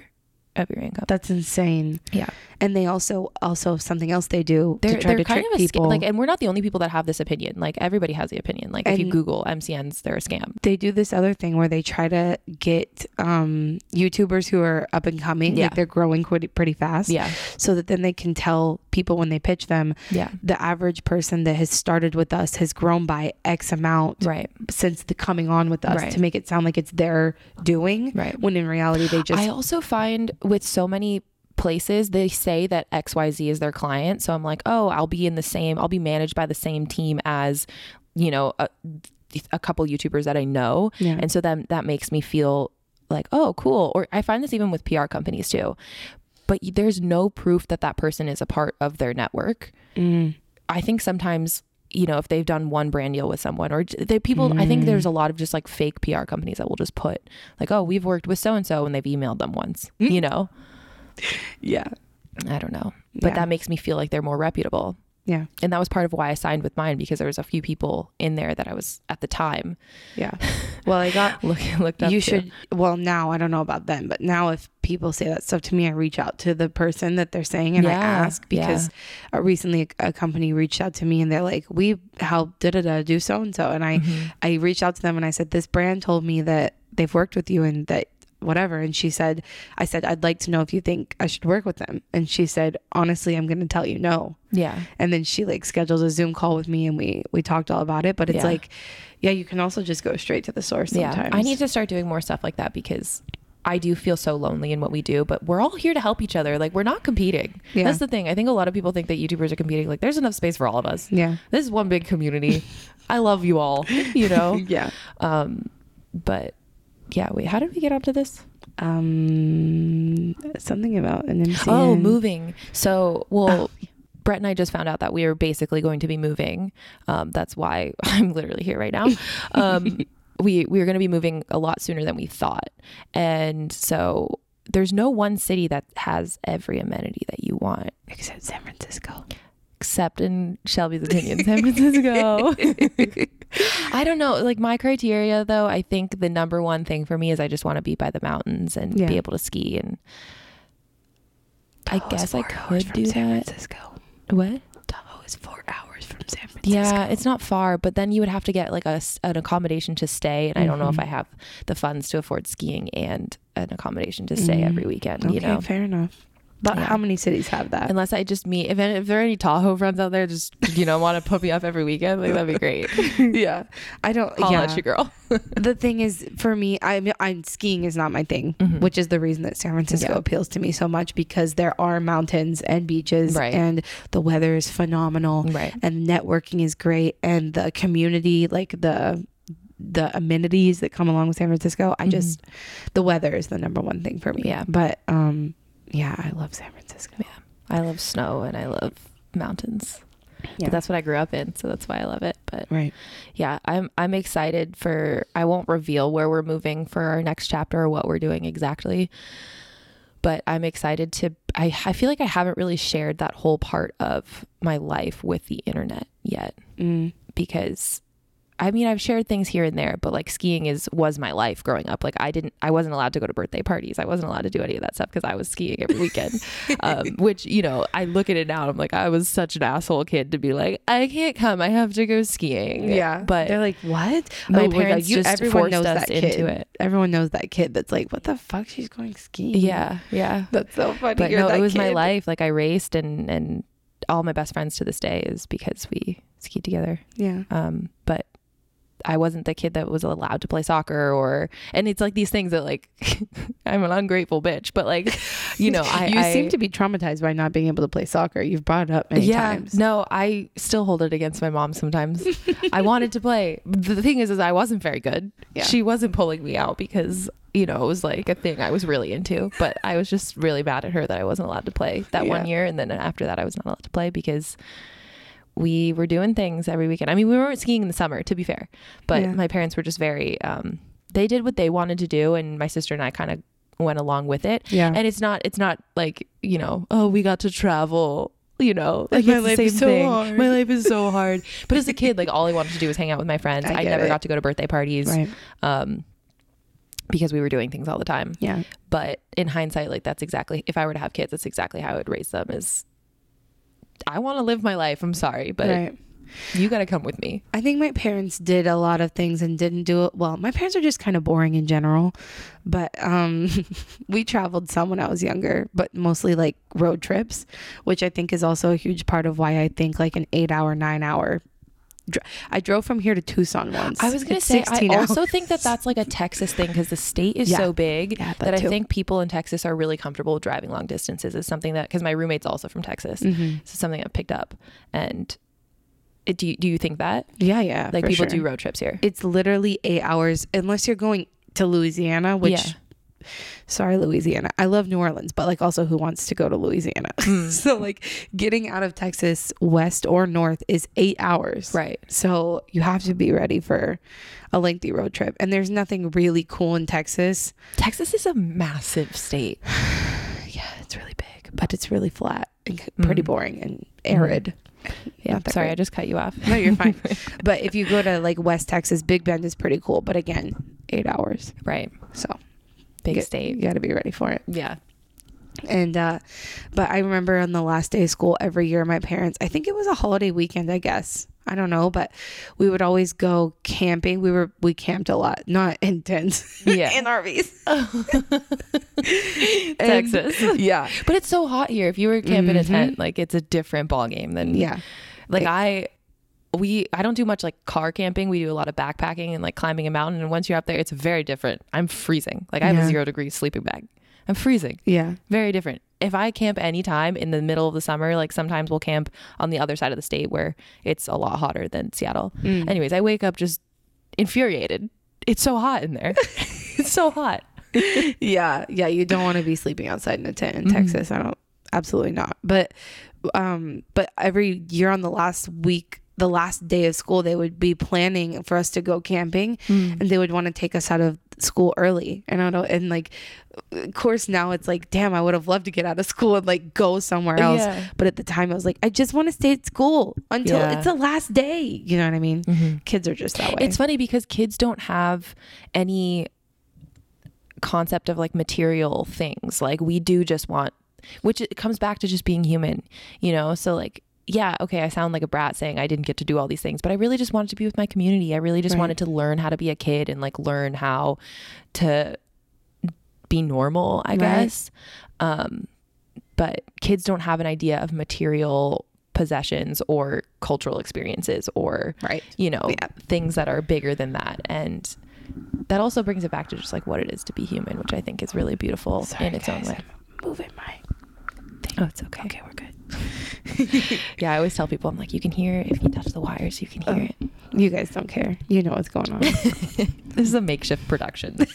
of your income. That's insane. Yeah. And they also also something else they do they're, to try to kind trick of a people. scam. Like, and we're not the only people that have this opinion. Like, everybody has the opinion. Like, if you Google MCNs, they're a scam. they do this other thing where they try to get um, YouTubers who are up and coming, Yeah. like they're growing pretty, pretty fast, Yeah, so that then they can tell people when they pitch them yeah, the average person that has started with us has grown by X amount right, since the coming on with us Right. to make it sound like it's their doing, right. when in reality they just I also find with so many places they say that XYZ is their client. So I'm like, oh, I'll be in the same, I'll be managed by the same team as, you know, a, a couple YouTubers that I know. yeah. And so then that makes me feel like, oh, cool. Or I find this even with PR companies too. But there's no proof that that person is a part of their network. Mm. I think sometimes, you know, if they've done one brand deal with someone or they people, I think Mm. there's a lot of just like fake PR companies that will just put like, oh, we've worked with so and so and they've emailed them once, Mm. you know? yeah, I don't know. But Yeah. that makes me feel like they're more reputable. Yeah, And that was part of why I signed with mine because there was a few people in there that I was at the time yeah. Well, I got look, looked up you to. should well now i don't know about then but now if people say that stuff to me i reach out to the person that they're saying and i ask because uh, recently a, company reached out to me and they're like we helped da da da do so and so and i Mhm. i reached out to them and i said this brand told me that they've worked with you and that whatever and she said i said i'd like to know if you think i should work with them and she said honestly i'm going to tell you no Yeah. and then she like scheduled a zoom call with me and we we talked all about it but it's Yeah. like yeah you can also just go straight to the source sometimes Yeah. I need to start doing more stuff like that because I do feel so lonely in what we do, but we're all here to help each other. Like we're not competing. Yeah. That's the thing. I think a lot of people think that YouTubers are competing. Like there's enough space for all of us. yeah This is one big community. I love you all, you know? yeah Um, but yeah, wait, how did we get onto this? um something about an MCN. Oh, moving. So, well, Brett and I just found out that we are basically going to be moving. Um, that's why I'm literally here right now. Um, we we are going to be moving a lot sooner than we thought, and so there's no one city that has every amenity that you want, except San Francisco. Except in Shelby's opinion, San Francisco. I don't know. Like my criteria, though, I think the number one thing for me is I just want to be by the mountains and Yeah. be able to ski. And I Tahoe is guess I could do San that. Francisco. What? Tahoe is four hours from San Francisco. Yeah, it's not far, but then you would have to get like a, an accommodation to stay, and I don't know if. I have the funds to afford skiing and an accommodation to stay Mm. every weekend. okay, You know, fair enough. But Yeah. how many cities have that? unless I just meet if if there are any Tahoe friends out there, just you know want to put me up every weekend, like that'd be great. yeah, I don't. I'll yeah, let you, girl. the thing is, for me, I'm, I'm skiing is not my thing, Mhm. which is the reason that San Francisco Yeah. appeals to me so much because there are mountains and beaches, Right. and the weather is phenomenal, right. and networking is great, and the community, like the the amenities that come along with San Francisco. I just the weather is the number one thing for me. Yeah. but um, yeah, I love San Francisco. Yeah, I love snow and I love mountains. Yeah. But that's what I grew up in, so that's why I love it. But Right. yeah, I'm I'm excited for I won't reveal where we're moving for our next chapter or what we're doing exactly. But I'm excited to I, I feel like I haven't really shared that whole part of my life with the internet yet Mm. because I mean I've shared things here and there, but like skiing is was my life growing up. Like I didn't I wasn't allowed to go to birthday parties. I wasn't allowed to do any of that stuff because I was skiing every weekend. um, which you know I look at it now. and I'm like I was such an asshole kid to be like I can't come. I have to go skiing. Yeah, but they're like, "What?" my Oh God, parents just everyone forced knows us that into kid. it. Everyone knows that kid that's like, "What the fuck? She's going skiing." yeah, yeah. that's so funny. But You're no, it was my life. Like I raced and and all my best friends to this day is because we skied together. Yeah, um but i wasn't the kid that was allowed to play soccer or and it's like these things that like i'm an ungrateful bitch but like you know i you I, seem to be traumatized by not being able to play soccer. You've brought it up many yeah times. no i still hold it against my mom sometimes i wanted to play the thing is is i wasn't very good Yeah. she wasn't pulling me out because you know it was like a thing i was really into but i was just really mad at her that i wasn't allowed to play that one year and then after that i was not allowed to play because we were doing things every weekend. I mean, we weren't skiing in the summer, to be fair, but Yeah. my parents were just very, um, they did what they wanted to do. And my sister and I kind of went along with it. Yeah, And it's not, it's not like, you know, oh, we got to travel. You know, like My life same is so thing. hard. My life is so hard. But as a kid, like all I wanted to do was hang out with my friends. I I, never it. got to go to birthday parties, right. um, because we were doing things all the time Yeah, but in hindsight like that's exactly if i were to have kids that's exactly how i would raise them is i want to live my life i'm sorry but right. you got to come with me I think my parents did a lot of things and didn't do it well. My parents are just kind of boring in general, but um, we traveled some when I was younger, but mostly like road trips, which I think is also a huge part of why I think like an eight hour, nine hour. Dr- I drove from here to Tucson once. i was gonna It's say i 16 also think that that's like a texas thing because the state is Yeah. so big Yeah, that, that i think people in texas are really comfortable driving long distances is something that because my roommate's also from texas Mhm. so something i've picked up and it, do, you, do you think that Yeah, yeah. like people sure. do road trips here It's literally eight hours unless you're going to Louisiana, which. Yeah. Sorry, Louisiana. I love New Orleans, but like also who wants to go to Louisiana? Mm. so like getting out of Texas west or north is 8 hours. right So you have to be ready for a lengthy road trip. And there's nothing really cool in Texas. texas is a massive state Yeah, it's really big, but it's really flat and pretty Mm. boring and arid. yeah sorry great. i just cut you off No, you're fine. but if you go to like West Texas, Big Bend is pretty cool. But again, eight hours. right So big you, state You got to be ready for it. yeah And uh but I remember on the last day of school every year my parents, I think it was a holiday weekend, I guess. I don't know, but we would always go camping. We were we camped a lot, not in tents. Yeah. in RVs. Texas. And- yeah. But it's so hot here. If you were camping Mhm. a tent, like it's a different ball game than Yeah. Like I, we I don't do much like car camping. We do a lot of backpacking and like climbing a mountain. And once you're up there, it's very different. I'm freezing. Like I have Yeah. a zero degree sleeping bag. I'm freezing. Yeah. Very different. If I camp anytime in the middle of the summer, like sometimes we'll camp on the other side of the state where it's a lot hotter than Seattle. Mm. Anyways, I wake up just infuriated. It's so hot in there. it's so hot. yeah. Yeah. You don't want to be sleeping outside in a tent in Mhm. Texas. I don't absolutely not. But um but every year on the last week the last day of school they would be planning for us to go camping and they would want to take us out of school early and I don't and like of course now it's like damn I would have loved to get out of school and like go somewhere else Yeah. but at the time I was like I just want to stay at school until Yeah. it's the last day you know what I mean Mhm. kids are just that way It's funny because kids don't have any concept of like material things. Like we do just want, which it comes back to just being human, you know? So like, yeah, okay, I sound like a brat saying I didn't get to do all these things, but I really just wanted to be with my community. I really just Right. wanted to learn how to be a kid and like learn how to be normal, I Right. guess. Um, but kids don't have an idea of material possessions or cultural experiences or right you know Yeah. things that are bigger than that and that also brings it back to just like what it is to be human which i think is really beautiful Sorry, in its guys, own way I'm moving my thing. oh it's okay okay we're good yeah i always tell people i'm like you can hear it if you touch the wires you can hear it. you guys don't care you know what's going on this is a makeshift production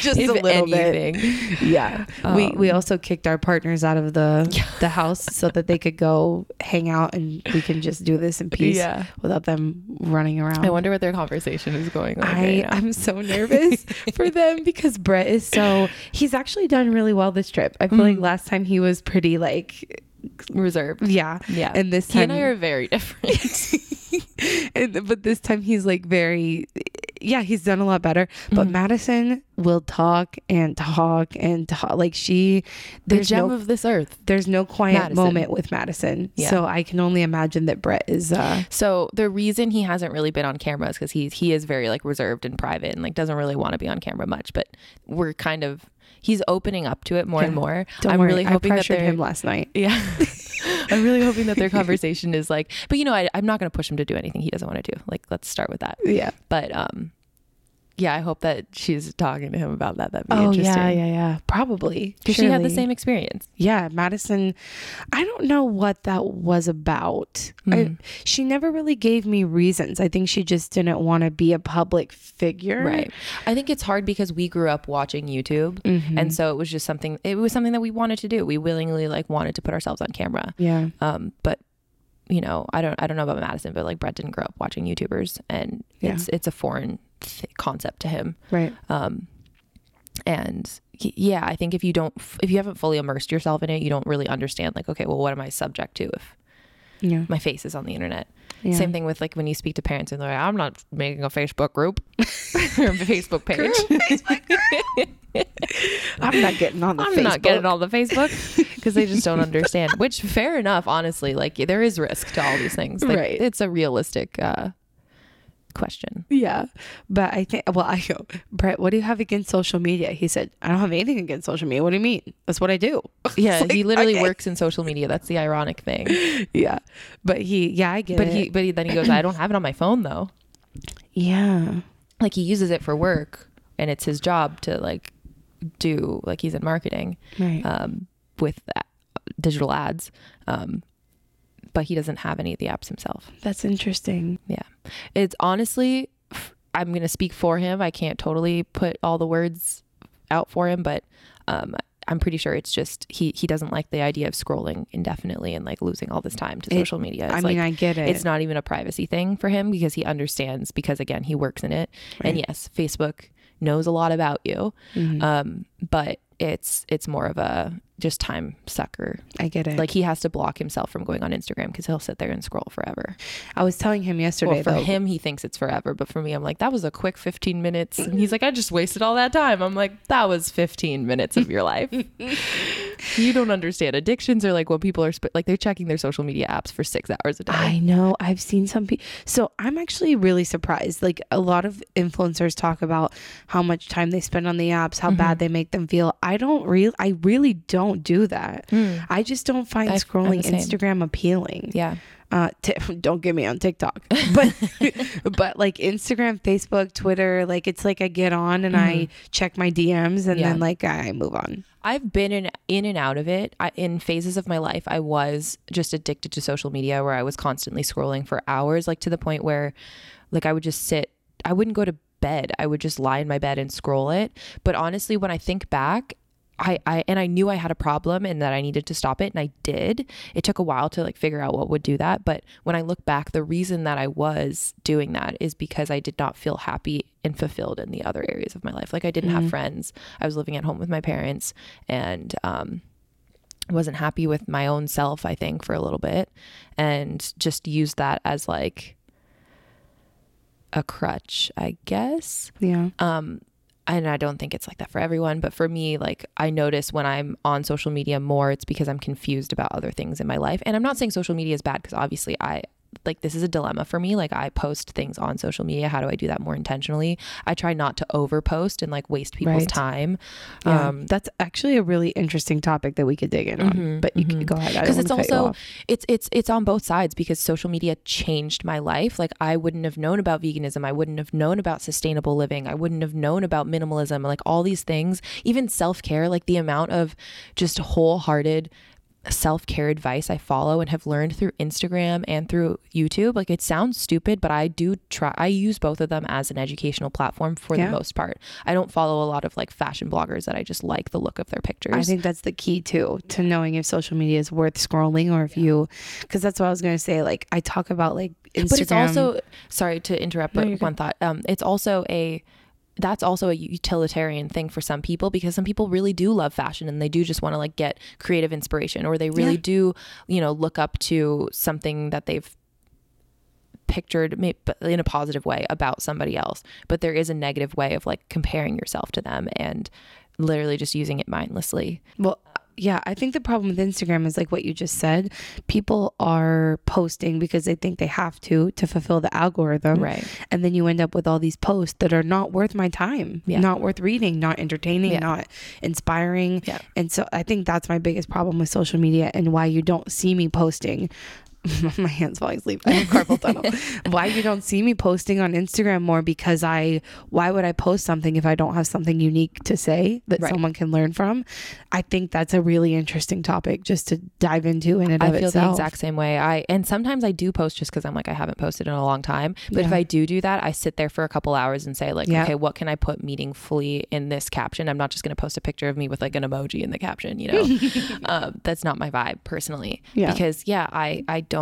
just If a little anything. bit. Yeah. we we Um, also kicked our partners out of the the house so that they could go hang out and we can just do this in peace Yeah. without them running around. I wonder what their conversation is going on. I, right now. I'm so nervous for them because Brett is so he's actually done really well this trip. I feel like Mhm. last time he was pretty like reserved. yeah. Yeah. And this time, he and I are very different. and, but this time he's like very yeah, he's done a lot better. But Mhm. Madison will talk and talk and talk like she the gem no of this earth. there's no quiet Madison. moment with Madison. Yeah. So I can only imagine that Brett is uh So the reason he hasn't really been on camera is because he's he is very like reserved and private and like doesn't really want to be on camera much. But we're kind of he's opening up to it more and more. don't I'm worry, really I hoping that pressured they're him last night. yeah. I'm really hoping that their conversation is like. But you know, I, I'm not going to push him to do anything he doesn't want to do. Like, let's start with that. Yeah. But um, yeah, I hope that she's talking to him about that. That'd be Oh interesting. yeah, yeah, yeah. Probably. Because she had the same experience. Yeah, Madison. I don't know what that was about. I, Mm. she never really gave me reasons. I think she just didn't want to be a public figure. Right. I think it's hard because we grew up watching YouTube. Mhm. And so it was just something, it was something that we wanted to do. We willingly like wanted to put ourselves on camera. yeah. Um, but you know, I don't, I don't know about Madison, but like Brett didn't grow up watching YouTubers and Yeah. it's, it's a foreign th- concept to him. Right. Um, and yeah, I think if you don't, if you haven't fully immersed yourself in it, you don't really understand like, okay, well, what am I subject to if Yeah. my face is on the internet? yeah. Same thing with like when you speak to parents and they're like, I'm not making a Facebook group or a Facebook page. I'm not getting on the I'm Facebook. not getting on the Facebook because they just don't understand. Which fair enough, honestly. Like there is risk to all these things. Like, Right. It's a realistic uh, question. Yeah. But I think, well, I go, Brett, what do you have against social media? He said, I don't have anything against social media. What do you mean? That's what I do. Yeah, It's he literally okay. works in social media. That's the ironic thing. Yeah. But he, yeah, I get But it. he, but he, then he goes, I don't have it on my phone though. yeah. Like he uses it for work, and it's his job to like do like he's in marketing Right. um, with uh, digital ads. Um, but he doesn't have any of the apps himself. That's interesting. Yeah. It's honestly, I'm going to speak for him. I can't totally put all the words out for him, but um, I'm pretty sure it's just he, he doesn't like the idea of scrolling indefinitely and like losing all this time to It- social media. It's I like, mean, I get it. it's not even a privacy thing for him because he understands because again, he works in it. And yes, Facebook knows a lot about you. Mhm. Um, but it's, it's more of a just time sucker. I get it. Like he has to block himself from going on Instagram because he'll sit there and scroll forever. I was telling him yesterday, Well, for though, him, he thinks it's forever, but for me, I'm like, that was a quick 15 minutes. And he's like, I just wasted all that time. I'm like, that was 15 minutes of your life. you don't understand. Addictions are like when people are sp- like they're checking their social media apps for six hours a day. I know. I've seen some people. So I'm actually really surprised. Like a lot of influencers talk about how much time they spend on the apps, how Mm-hmm. bad they make them feel. I don't really, I really don't do that. Hmm. I just don't find I- scrolling. Instagram appealing. yeah. Uh, t- don't get me on TikTok, but but like Instagram, Facebook, Twitter, like it's like I get on and I check my DMs and Mm-hmm. Yeah. then like I move on. I've been in in and out of it. I, in phases of my life, I was just addicted to social media, where I was constantly scrolling for hours, like to the point where, like, I would just sit. I wouldn't go to bed. I would just lie in my bed and scroll it. But honestly, when I think back, I, I and I knew I had a problem and that I needed to stop it, and I did. It took a while to like figure out what would do that, but when I look back, the reason that I was doing that is because I did not feel happy and fulfilled in the other areas of my life. Like I didn't have friends. I was living at home with my parents, and um, wasn't happy with my own self. I think for a little bit, and just used that as like a crutch, I guess Yeah. um and I don't think it's like that for everyone, but for me, like I notice when I'm on social media more, it's because I'm confused about other things in my life. And I'm not saying social media is bad because obviously I like this is a dilemma for me. Like I post things on social media. How do I do that more intentionally? I try not to overpost and like waste people's Right. time. Yeah. Um That's actually a really interesting topic that we could dig in on. Mhm, But you can mhm. go ahead. Because it's wanna cut you also it's it's it's on both sides because social media changed my life like i wouldn't have known about veganism i wouldn't have known about sustainable living i wouldn't have known about minimalism like all these things even self-care like the amount of just wholehearted self-care advice I follow and have learned through Instagram and through YouTube. Like it sounds stupid, but I do try I use both of them as an educational platform for Yeah. the most part. I don't follow a lot of like fashion bloggers that I just like the look of their pictures. I think that's the key too to knowing if social media is worth scrolling or if you, because that's what I was gonna say. Like I talk about like Instagram. but it's also sorry to interrupt No, but one thought um it's also a that's also a utilitarian thing for some people because some people really do love fashion and they do just want to like get creative inspiration or they really Yeah. do you know look up to something that they've pictured in a positive way about somebody else but there is a negative way of like comparing yourself to them and literally just using it mindlessly Well, yeah, I think the problem with Instagram is like what you just said. People are posting because they think they have to to fulfill the algorithm. right And then you end up with all these posts that are not worth my time, Yeah. not worth reading, not entertaining, Yeah. not inspiring. Yeah. And so I think that's my biggest problem with social media and why you don't see me posting. my hands falling asleep. I have carpal tunnel. why you don't see me posting on Instagram more because I why would I post something if I don't have something unique to say that Right. someone can learn from? I think that's a really interesting topic just to dive into in and I feel itself. the exact same way. I and sometimes I do post just because I'm like I haven't posted in a long time. But if I do do that, I sit there for a couple hours and say like, Yeah. okay, what can I put meaningfully in this caption? I'm not just going to post a picture of me with like an emoji in the caption. You know, um, that's not my vibe personally. Yeah. Because yeah, I I don't.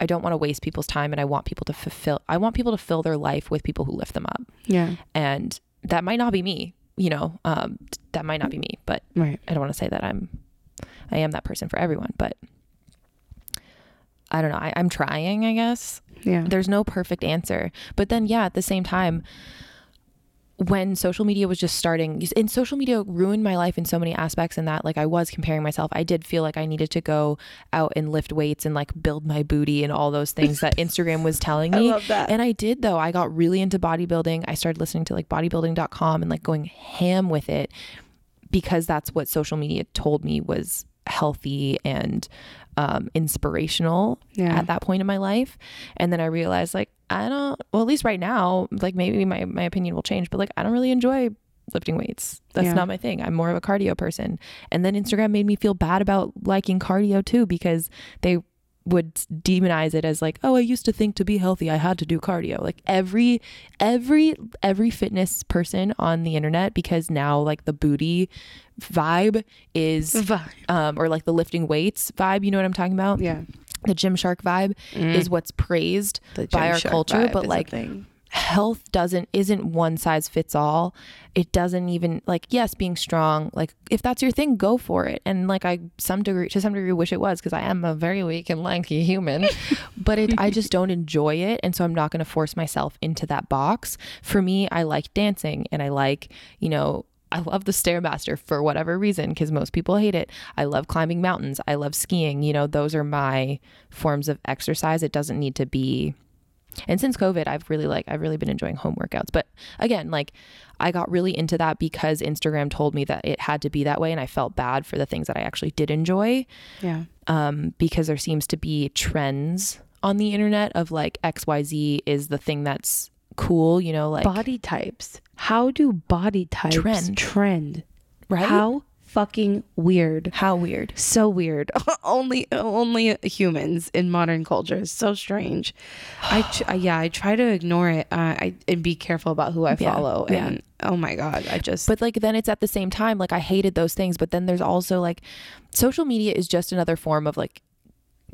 I don't want to waste people's time and I want people to fulfill I want people to fill their life with people who lift them up. Yeah. And that might not be me, you know. Um that might not be me, but Right. I don't want to say that I'm I am that person for everyone, but I don't know. I, I'm trying, I guess. Yeah. There's no perfect answer. But then yeah, at the same time, when social media was just starting and social media ruined my life in so many aspects in that like I was comparing myself. I did feel like I needed to go out and lift weights and like build my booty and all those things that Instagram was telling I me. love that. And I did though. I got really into bodybuilding. I started listening to like bodybuilding.com and like going ham with it because that's what social media told me was healthy and um, inspirational Yeah. at that point in my life. And then I realized like I don't well at least right now, like maybe my, my opinion will change, but like I don't really enjoy lifting weights. That's Yeah. not my thing. I'm more of a cardio person. And then Instagram made me feel bad about liking cardio too because they would demonize it as like, oh, I used to think to be healthy, I had to do cardio. Like every every every fitness person on the internet because now like the booty vibe is um or like the lifting weights vibe, you know what I'm talking about? Yeah. The Gymshark vibe is what's praised by our culture, but like health doesn't isn't one size fits all. It doesn't even like yes being strong like if that's your thing go for it. And like i some degree to some degree wish it was because i am a very weak and lanky human. But it i just don't enjoy it and so i'm not going to force myself into that box. For me i like dancing and i like you know I love the Stairmaster for whatever reason because most people hate it. I love climbing mountains. I love skiing. You know, those are my forms of exercise. It doesn't need to be and since COVID, I've really like I've really been enjoying home workouts. But again, like I got really into that because Instagram told me that it had to be that way and I felt bad for the things that I actually did enjoy. Yeah. Um, because there seems to be trends on the internet of like XYZ is the thing that's cool, you know, like body types. How do body types Trend. trend? right? How fucking weird. How weird. So weird. only only humans in modern culture. Is so strange. I tr- I- yeah, I try to ignore it. Uh, I and be careful about who I Yeah, follow. yeah. And oh my god, I just But like then it's at the same time like I hated those things, but then there's also like social media is just another form of like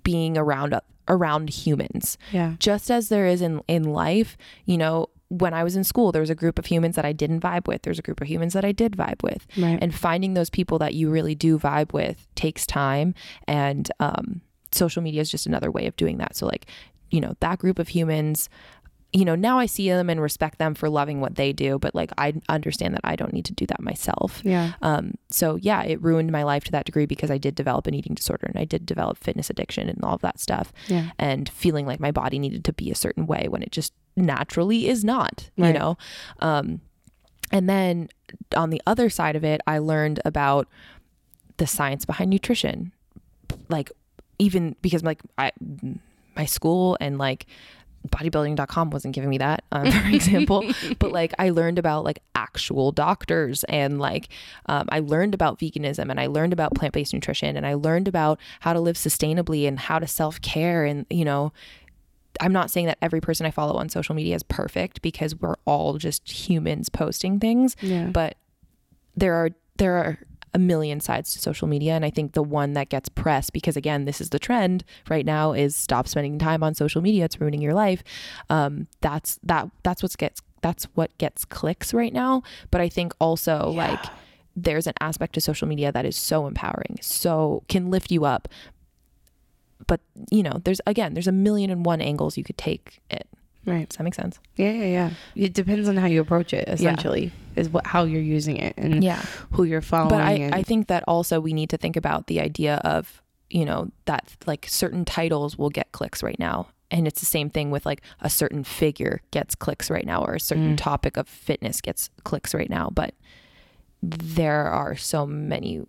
being around around humans. yeah. just as there is in in life you know when i was in school there was a group of humans that i didn't vibe with there's a group of humans that i did vibe with Right. and finding those people that you really do vibe with takes time and um, social media is just another way of doing that so like you know that group of humans you know now i see them and respect them for loving what they do but like i understand that i don't need to do that myself yeah. um, so yeah, it ruined my life to that degree because I did develop an eating disorder and I did develop fitness addiction and all of that stuff Yeah. and feeling like my body needed to be a certain way when it just naturally is not, you know? Um, and then on the other side of it, I learned about the science behind nutrition. Like even because like I, my school and like bodybuilding.com wasn't giving me that um, for example but like i learned about like actual doctors and like um, i learned about veganism and i learned about plant-based nutrition and i learned about how to live sustainably and how to self-care and you know i'm not saying that every person i follow on social media is perfect because we're all just humans posting things Yeah. but there are there are a million sides to social media. And i think the one that gets pressed because again this is the trend right now is stop spending time on social media. It's ruining your life. Um that's that that's what gets that's what gets clicks right now. But i think also like there's an aspect to social media that is so empowering so can lift you up. But you know there's again there's a million and one angles you could take it. Right. does that make sense? Yeah, yeah, yeah. It depends on how you approach it. Essentially, is what how you're using it and yeah who you're following. but I, and, I think that also we need to think about the idea of you know that like certain titles will get clicks right now and it's the same thing with like a certain figure gets clicks right now or a certain Mm. topic of fitness gets clicks right now but there are so many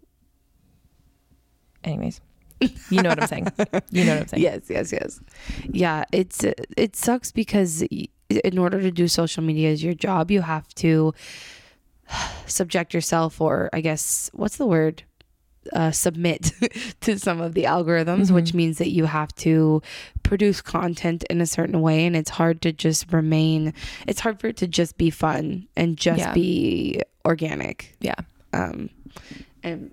anyways you know what i'm saying you know what i'm saying yes, yes, yes. Yeah, it's it sucks because in order to do social media as your job, you have to subject yourself, or I guess what's the word? Uh, submit to some of the algorithms, which means that you have to produce content in a certain way, and it's hard to just remain. It's hard for it to just be fun and just Yeah. be organic. yeah um and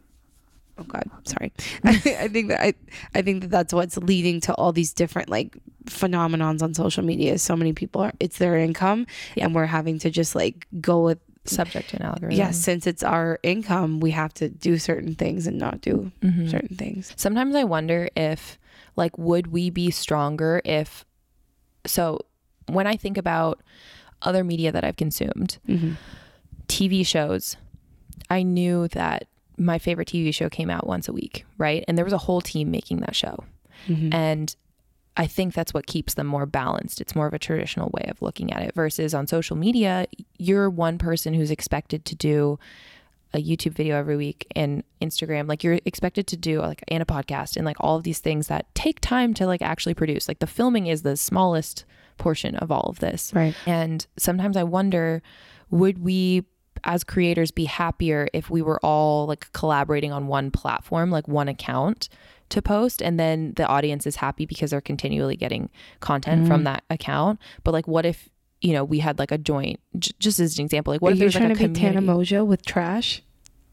oh god sorry I, I think that I, I think that that's what's leading to all these different like phenomenons on social media so many people are it's their income Yeah. and we're having to just like go with subject to an algorithm yeah since it's our income we have to do certain things and not do Mhm. certain things Sometimes I wonder if, like, would we be stronger if. So, when I think about other media that I've consumed, mm-hmm. TV shows, I knew that my favorite TV show came out once a week, right? And there was a whole team making that show. Mm-hmm. And I think that's what keeps them more balanced. It's more of a traditional way of looking at it versus on social media, you're one person who's expected to do a YouTube video every week and Instagram. Like you're expected to do like and a podcast and like all of these things that take time to like actually produce. Like the filming is the smallest portion of all of this. right And sometimes I wonder would we as creators be happier if we were all like collaborating on one platform, like one account to post and then the audience is happy because they're continually getting content Mm. from that account. But like what if, you know, we had like a joint j- just as an example, like what if are you was trying like a to be Tana? Mojo with trash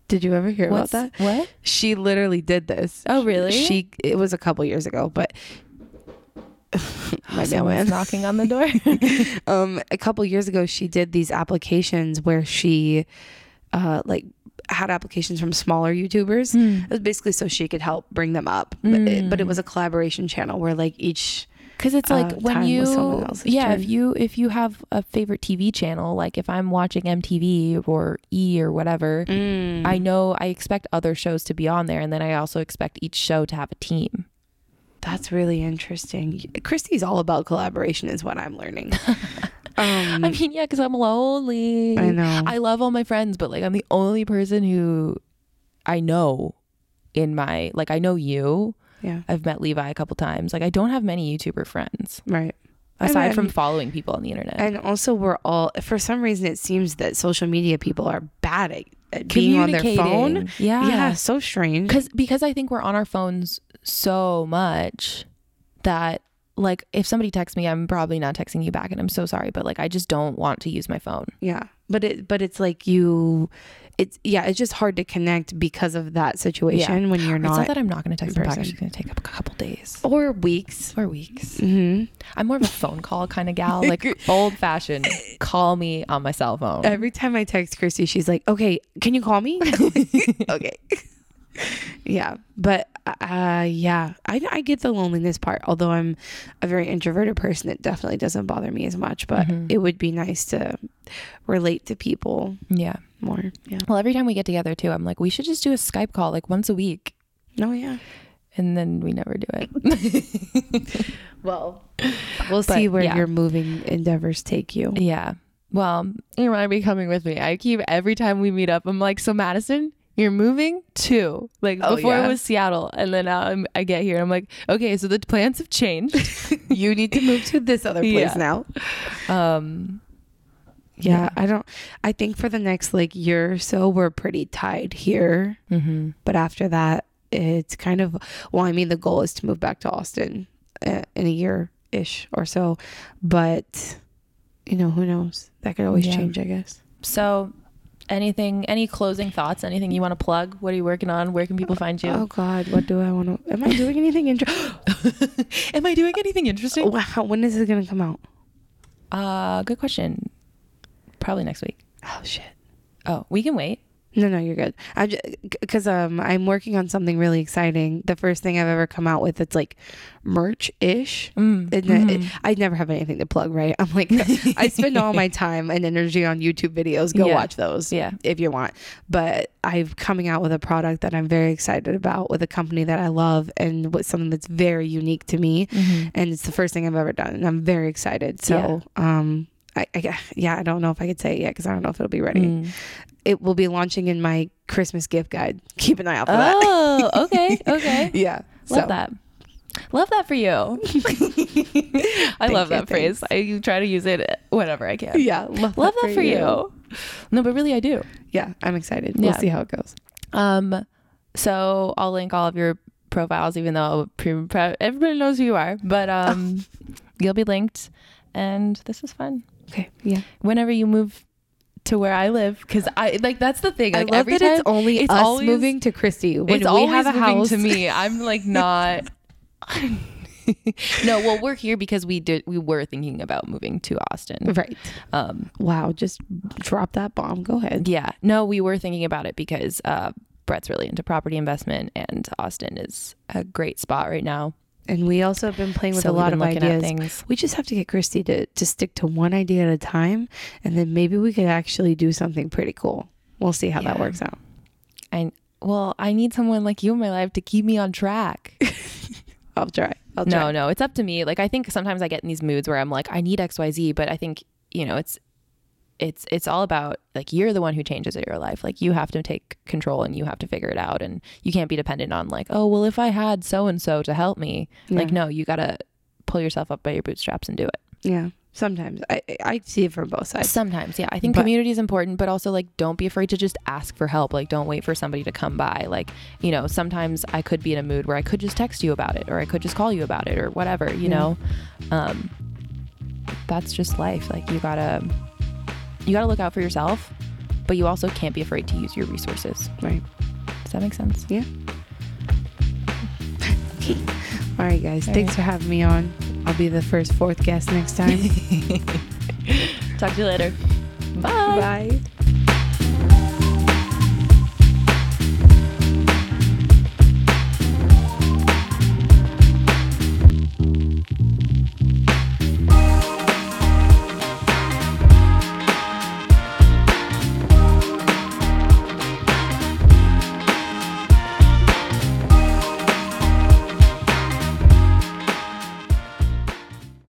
did you ever hear What's- about that What? she literally did this Oh, really? she it was a couple years ago but my Someone's mailman knocking on the door. um a couple years ago she did these applications where she uh like had applications from smaller youtubers Hmm. it was basically so she could help bring them up but, it, but it Mm. was a collaboration channel where like each Cause it's like uh, when you, was someone else's yeah, turn. if you if you have a favorite TV channel, like if I'm watching MTV or E or whatever, Mm. I know I expect other shows to be on there, and then I also expect each show to have a team. That's really interesting christy's all about collaboration is what i'm learning um I mean, yeah, because I'm lonely. I know I love all my friends, but like I'm the only person who I know in my like I know you. yeah I've met Levi a couple times. Like I don't have many YouTuber friends right aside And- from following people on the internet. and also we're all for some reason it seems that social media people are bad at, at being on their phone. Yeah. yeah so strange because because I think we're on our phones so much that like if somebody texts me, I'm probably not texting you back, and I'm so sorry, but like I just don't want to use my phone. Yeah. But it but it's like you it's yeah, it's just hard to connect because of that situation when you're not. it's not that I'm not going to text them back. person. It's going to take up a couple days or weeks. or weeks. hmm I'm more of a phone call kind of gal, like old fashioned. Call me on my cell phone. Every time I text Christy, she's like, "Okay, can you call me?" okay. Yeah, but uh yeah, I I get the loneliness part. Although I'm a very introverted person, it definitely doesn't bother me as much, but Mhm. it would be nice to relate to people Yeah. more. Yeah. Well, every time we get together too, I'm like, we should just do a Skype call like once a week, No, yeah. and then we never do it. Well, we'll But, see where yeah. your moving endeavors take you. yeah. Well, you might be coming with me. I keep every time we meet up, I'm like, so Madison, you're moving to like Oh, before yeah. it was Seattle, and then now I'm, I get here and I'm like, okay, so the plans have changed. you need to move to this other place Yeah. now. um, Yeah, Yeah. I don't. I think for the next like year or so, we're pretty tied here. mhm. But after that, it's kind of. Well, I mean, the goal is to move back to Austin uh, in a year ish or so. But you know, who knows? That could always change, I guess. So, anything, any closing thoughts? Anything you want to plug? What are you working on? Where can people find you? Oh God, what do I want to? Am I doing anything interesting? Am I doing anything interesting? wow, when is it gonna come out? Uh, good question. Probably next week. Oh shit. Oh, we can wait. No, no, you're good. I because um I'm working on something really exciting. The first thing I've ever come out with it's like merch ish. Mm. Mhm. I never have anything to plug, right? I'm like, I spend all my time and energy on YouTube videos. Go Yeah. watch those yeah. if you want. But I'm coming out with a product that I'm very excited about with a company that I love and with something that's very unique to me. Mhm. And it's the first thing I've ever done. And I'm very excited. So, um, I, I, yeah, I don't know if I could say it yet because I don't know if it'll be ready. Mm. It will be launching in my Christmas gift guide. Keep an eye out for that. Oh, okay, okay. Yeah. Love so. that. Love that for you. I love you, that phrase. I try to use it whenever I can. Yeah. Love, Love that for you. No, but really, I do. Yeah. I'm excited. We'll Yeah. see how it goes. Um, so I'll link all of your profiles, even though pre- pre- everybody knows who you are. But um, you'll be linked, and this was fun. Okay. Yeah. Whenever you move to where I live, because I like that's the thing. Like I love that time it's only it's us always- moving to Christy. When it's we always have a moving house to me. I'm like not. no, well, we're here because we did. We were thinking about moving to Austin. Right. Um, Wow. Just drop that bomb. Go ahead. yeah, no, we were thinking about it because uh, Brett's really into property investment, and Austin is a great spot right now. And we also have been playing with So a lot of ideas. things. We just have to get Christy to, to stick to one idea at a time. And then maybe we could actually do something pretty cool. We'll see how that works out. I well, I need someone like you in my life to keep me on track. I'll try. I'll try. no, no, it's up to me. Like I think sometimes I get in these moods where I'm like, I need X, Y, Z, but I think you know, it's it's it's all about like you're the one who changes your life. Like you have to take control and you have to figure it out, and you can't be dependent on like, oh, well, if I had so and so to help me, like no, you gotta pull yourself up by your bootstraps and do it. Yeah. Sometimes I I see it from both sides. Sometimes, yeah, I think But- community is important, but also like don't be afraid to just ask for help. Like don't wait for somebody to come by. Like you know, sometimes I could be in a mood where I could just text you about it, or I could just call you about it, or whatever. You Yeah. know, um, that's just life. Like you gotta you gotta look out for yourself, but you also can't be afraid to use your resources. Right. Does that make sense? Yeah. okay. All right, guys. All Thanks right. for having me on. I'll be the first fourth guest next time. Talk to you later. Bye. Bye.